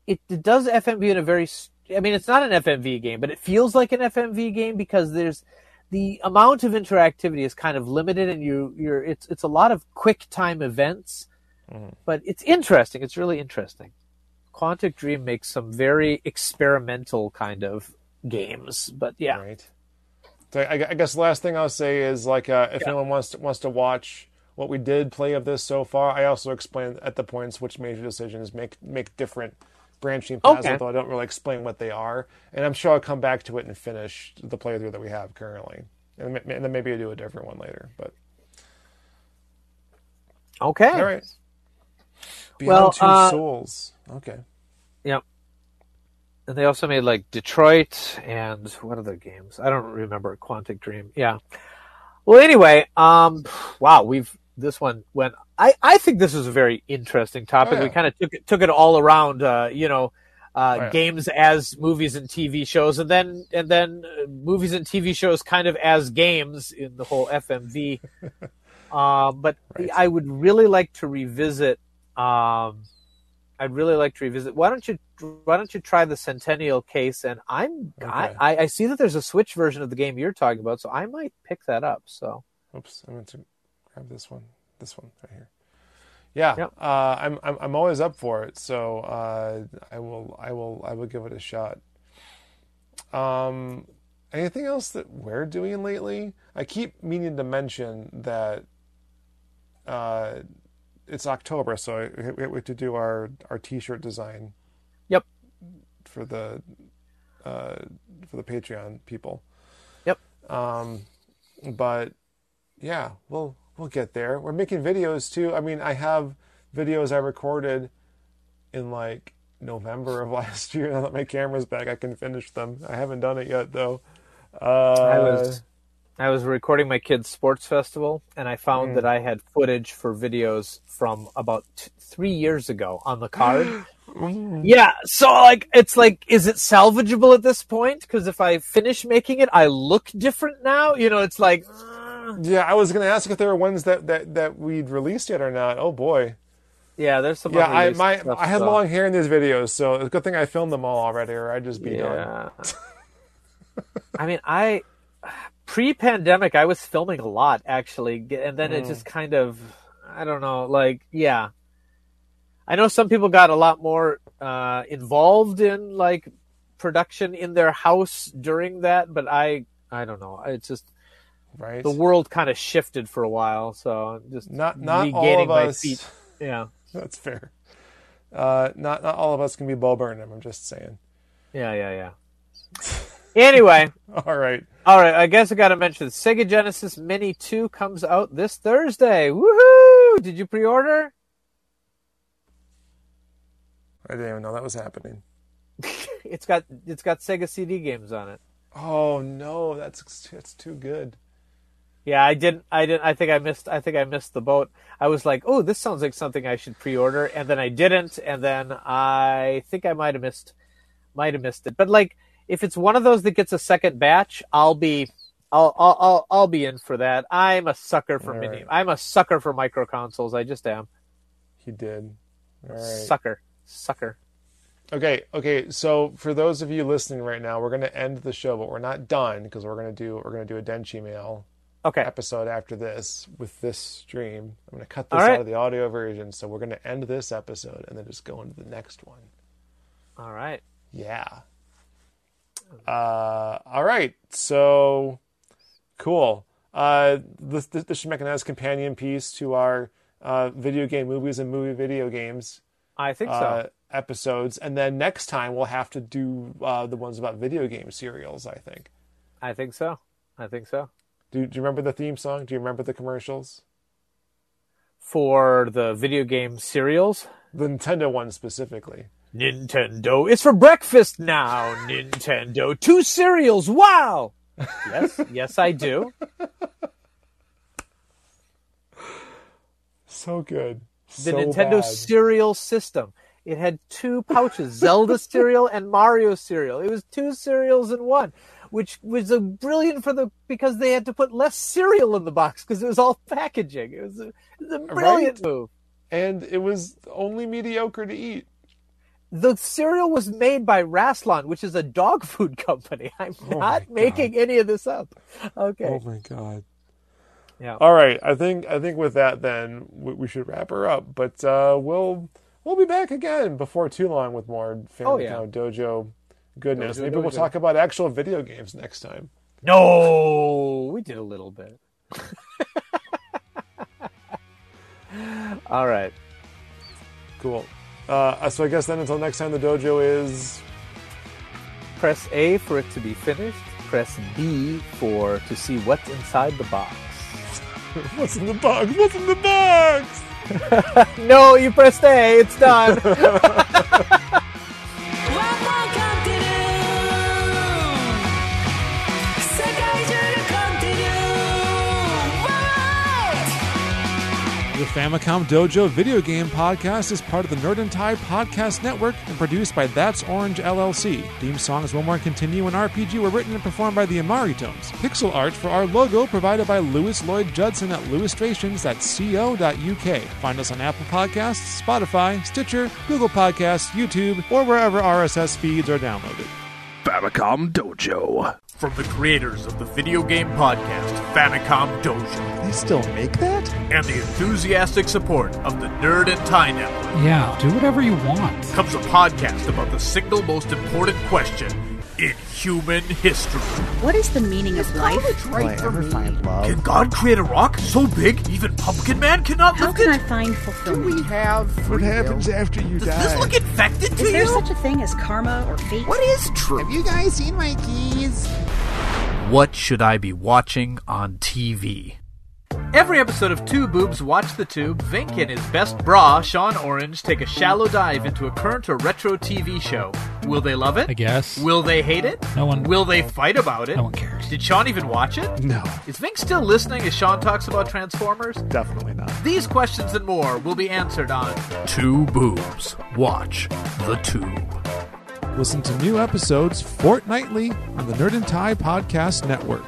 it, it does FMV in a very I mean it's not an FMV game, but it feels like an FMV game because there's the amount of interactivity is kind of limited, and you you're it's it's a lot of quick time events, Mhm. but it's interesting. It's really interesting. Quantic Dream makes some very experimental kind of games, but yeah, Right. So I, I guess the last thing I'll say is like uh, if anyone wants to, wants to watch what we did play of this so far, I also explain at the points which major decisions make make different branching paths, Okay. although I don't really explain what they are. And I'm sure I'll come back to it and finish the playthrough that we have currently, and, and then maybe I'll do a different one later. But okay. all right. Beyond Well, Two uh, Souls. Okay. And they also made like Detroit and what other games? I don't remember. Quantic Dream. Yeah. Well, anyway, um, wow, we've this one went. I I think this is a very interesting topic. Oh, yeah. We kind of took it took it all around. Uh, you know. Uh, Oh, yeah. games as movies and TV shows, and then and then uh, movies and TV shows kind of as games in the whole FMV. uh, but Right. I would really like to revisit um, I'd really like to revisit. Why don't you Why don't you try the Centennial case? And I'm I, Okay. I I see that there's a Switch version of the game you're talking about, so I might pick that up. So Oops, I meant to grab this one. This one right here. Yeah, Yep. uh, I'm, I'm I'm always up for it. So uh, I will I will I will give it a shot. Um, anything else that we're doing lately? I keep meaning to mention that uh, it's October, so we have to do our our T-shirt design. Yep. For the uh, for the Patreon people. Yep. Um, but yeah, we'll we'll get there. We're making videos too. I mean, I have videos I recorded in like November of last year. Now that my camera's back, I can finish them. I haven't done it yet though. Uh, I was I was recording my kids' sports festival, and I found that I had footage for videos from about t- three years ago on the card. yeah, so like it's like, is it salvageable at this point? Because if I finish making it, I look different now. You know, it's like. uh, Yeah, I was gonna ask if there were ones that that that we'd released yet or not. Oh boy. Yeah, there's some. Yeah, I my stuff, I had so- long hair in these videos, so it's a good thing I filmed them all already, or I'd just be done. I mean, I pre-pandemic, I was filming a lot actually, and then it Mm. just kind of, I don't know, like, yeah. I know some people got a lot more uh, involved in like production in their house during that, but I, I don't know. It's just Right. the world kind of shifted for a while, so just not not all of my us. feet. Yeah, That's fair. Uh, not not all of us can be Bo Burnham. I'm just saying. yeah, yeah, yeah. anyway. All right. All right, I guess I got to mention Sega Genesis Mini 2 comes out this Thursday. Woohoo! Did you pre-order? I didn't even know that was happening. It's got it's got Sega CD games on it. Oh no, that's that's too good. Yeah, I didn't I didn't I think I missed I think I missed the boat. I was like, "Oh, this sounds like something I should pre-order." And then I didn't, and then I think I might have missed might have missed it. But like if it's one of those that gets a second batch, I'll be I'll I'll I'll, I'll be in for that. I'm a sucker for All mini. right. I'm a sucker for micro consoles. I just am. He did. Right. Sucker. Sucker. Okay, okay. So for those of you listening right now, we're going to end the show, but we're not done because we're going to do we're going to do a Denchi mail Okay. episode after this with this stream. I'm going to cut this right. out of the audio version, so we're going to end this episode and then just go into the next one. All right. Yeah. Uh, all right. So cool. Uh, this, this, this should make a nice companion piece to our uh, video game movies and movie video games I think so. uh, episodes. And then next time we'll have to do uh, the ones about video game cereals, I think. I think so. I think so. Do, do you remember the theme song? Do you remember the commercials? For the video game cereals, The Nintendo one specifically. Nintendo. It's for breakfast now. Nintendo. Two cereals. Wow. Yes, yes, I do. So good. The so Nintendo bad. cereal system. It had two pouches, Zelda cereal and Mario cereal. It was two cereals in one, which was a brilliant for the because they had to put less cereal in the box because it was all packaging. It was a, it was a brilliant Right? move. and it was only mediocre to eat. The cereal was made by Ralston, which is a dog food company. I'm Oh not making any of this up. Okay. Oh my god. Yeah. All right, I think I think with that then we, we should wrap her up. But uh, we'll we'll be back again before too long with more Family Oh, yeah. Count Dojo goodness. Dojo, Maybe we'll talk about actual video games next time. No, we did a little bit. All right. Cool. Uh, so I guess then until next time, the dojo is Press A for it to be finished. Press B for to see what's inside the box. what's in the box? What's in the box? No, you pressed A. It's done. Famicom Dojo video game podcast is part of the Nerd and Tie podcast network and produced by That's Orange LLC. Theme songs One More Continue and RPG were written and performed by the Imari Tones. Pixel art for our logo provided by Louis Lloyd Judson at louistrations.co.uk. Find us on Apple Podcasts, Spotify, Stitcher, Google Podcasts, YouTube, or wherever RSS feeds are downloaded. Famicom Dojo. From the creators of the video game podcast Famicom Dojo They still make that? and the enthusiastic support of the Nerd and Tie Network Yeah, do whatever you want. comes a podcast about the single most important question in human history. What is the meaning of life? Will I ever find love? Can God create a rock so big even Pumpkin Man cannot How lift can it? I find fulfillment? Do we have what happens after you die? Does this look infected to you? Is there you? such a thing as karma or fate? What is true? Have you guys seen my keys? What should I be watching on TV? Every episode of Two Boobs Watch the Tube, Vinnk and his best bra, Sean Orange, take a shallow dive into a current or retro TV show. Will they love it? I guess. Will they hate it? No one- Will they fight about it? No one cares. Did Sean even watch it? No, Is Vinnk still listening as Sean talks about Transformers? definitely not. These questions and more will be answered on Two boobs. Watch the tube. Listen to new episodes fortnightly on the Nerd and Tie Podcast Network.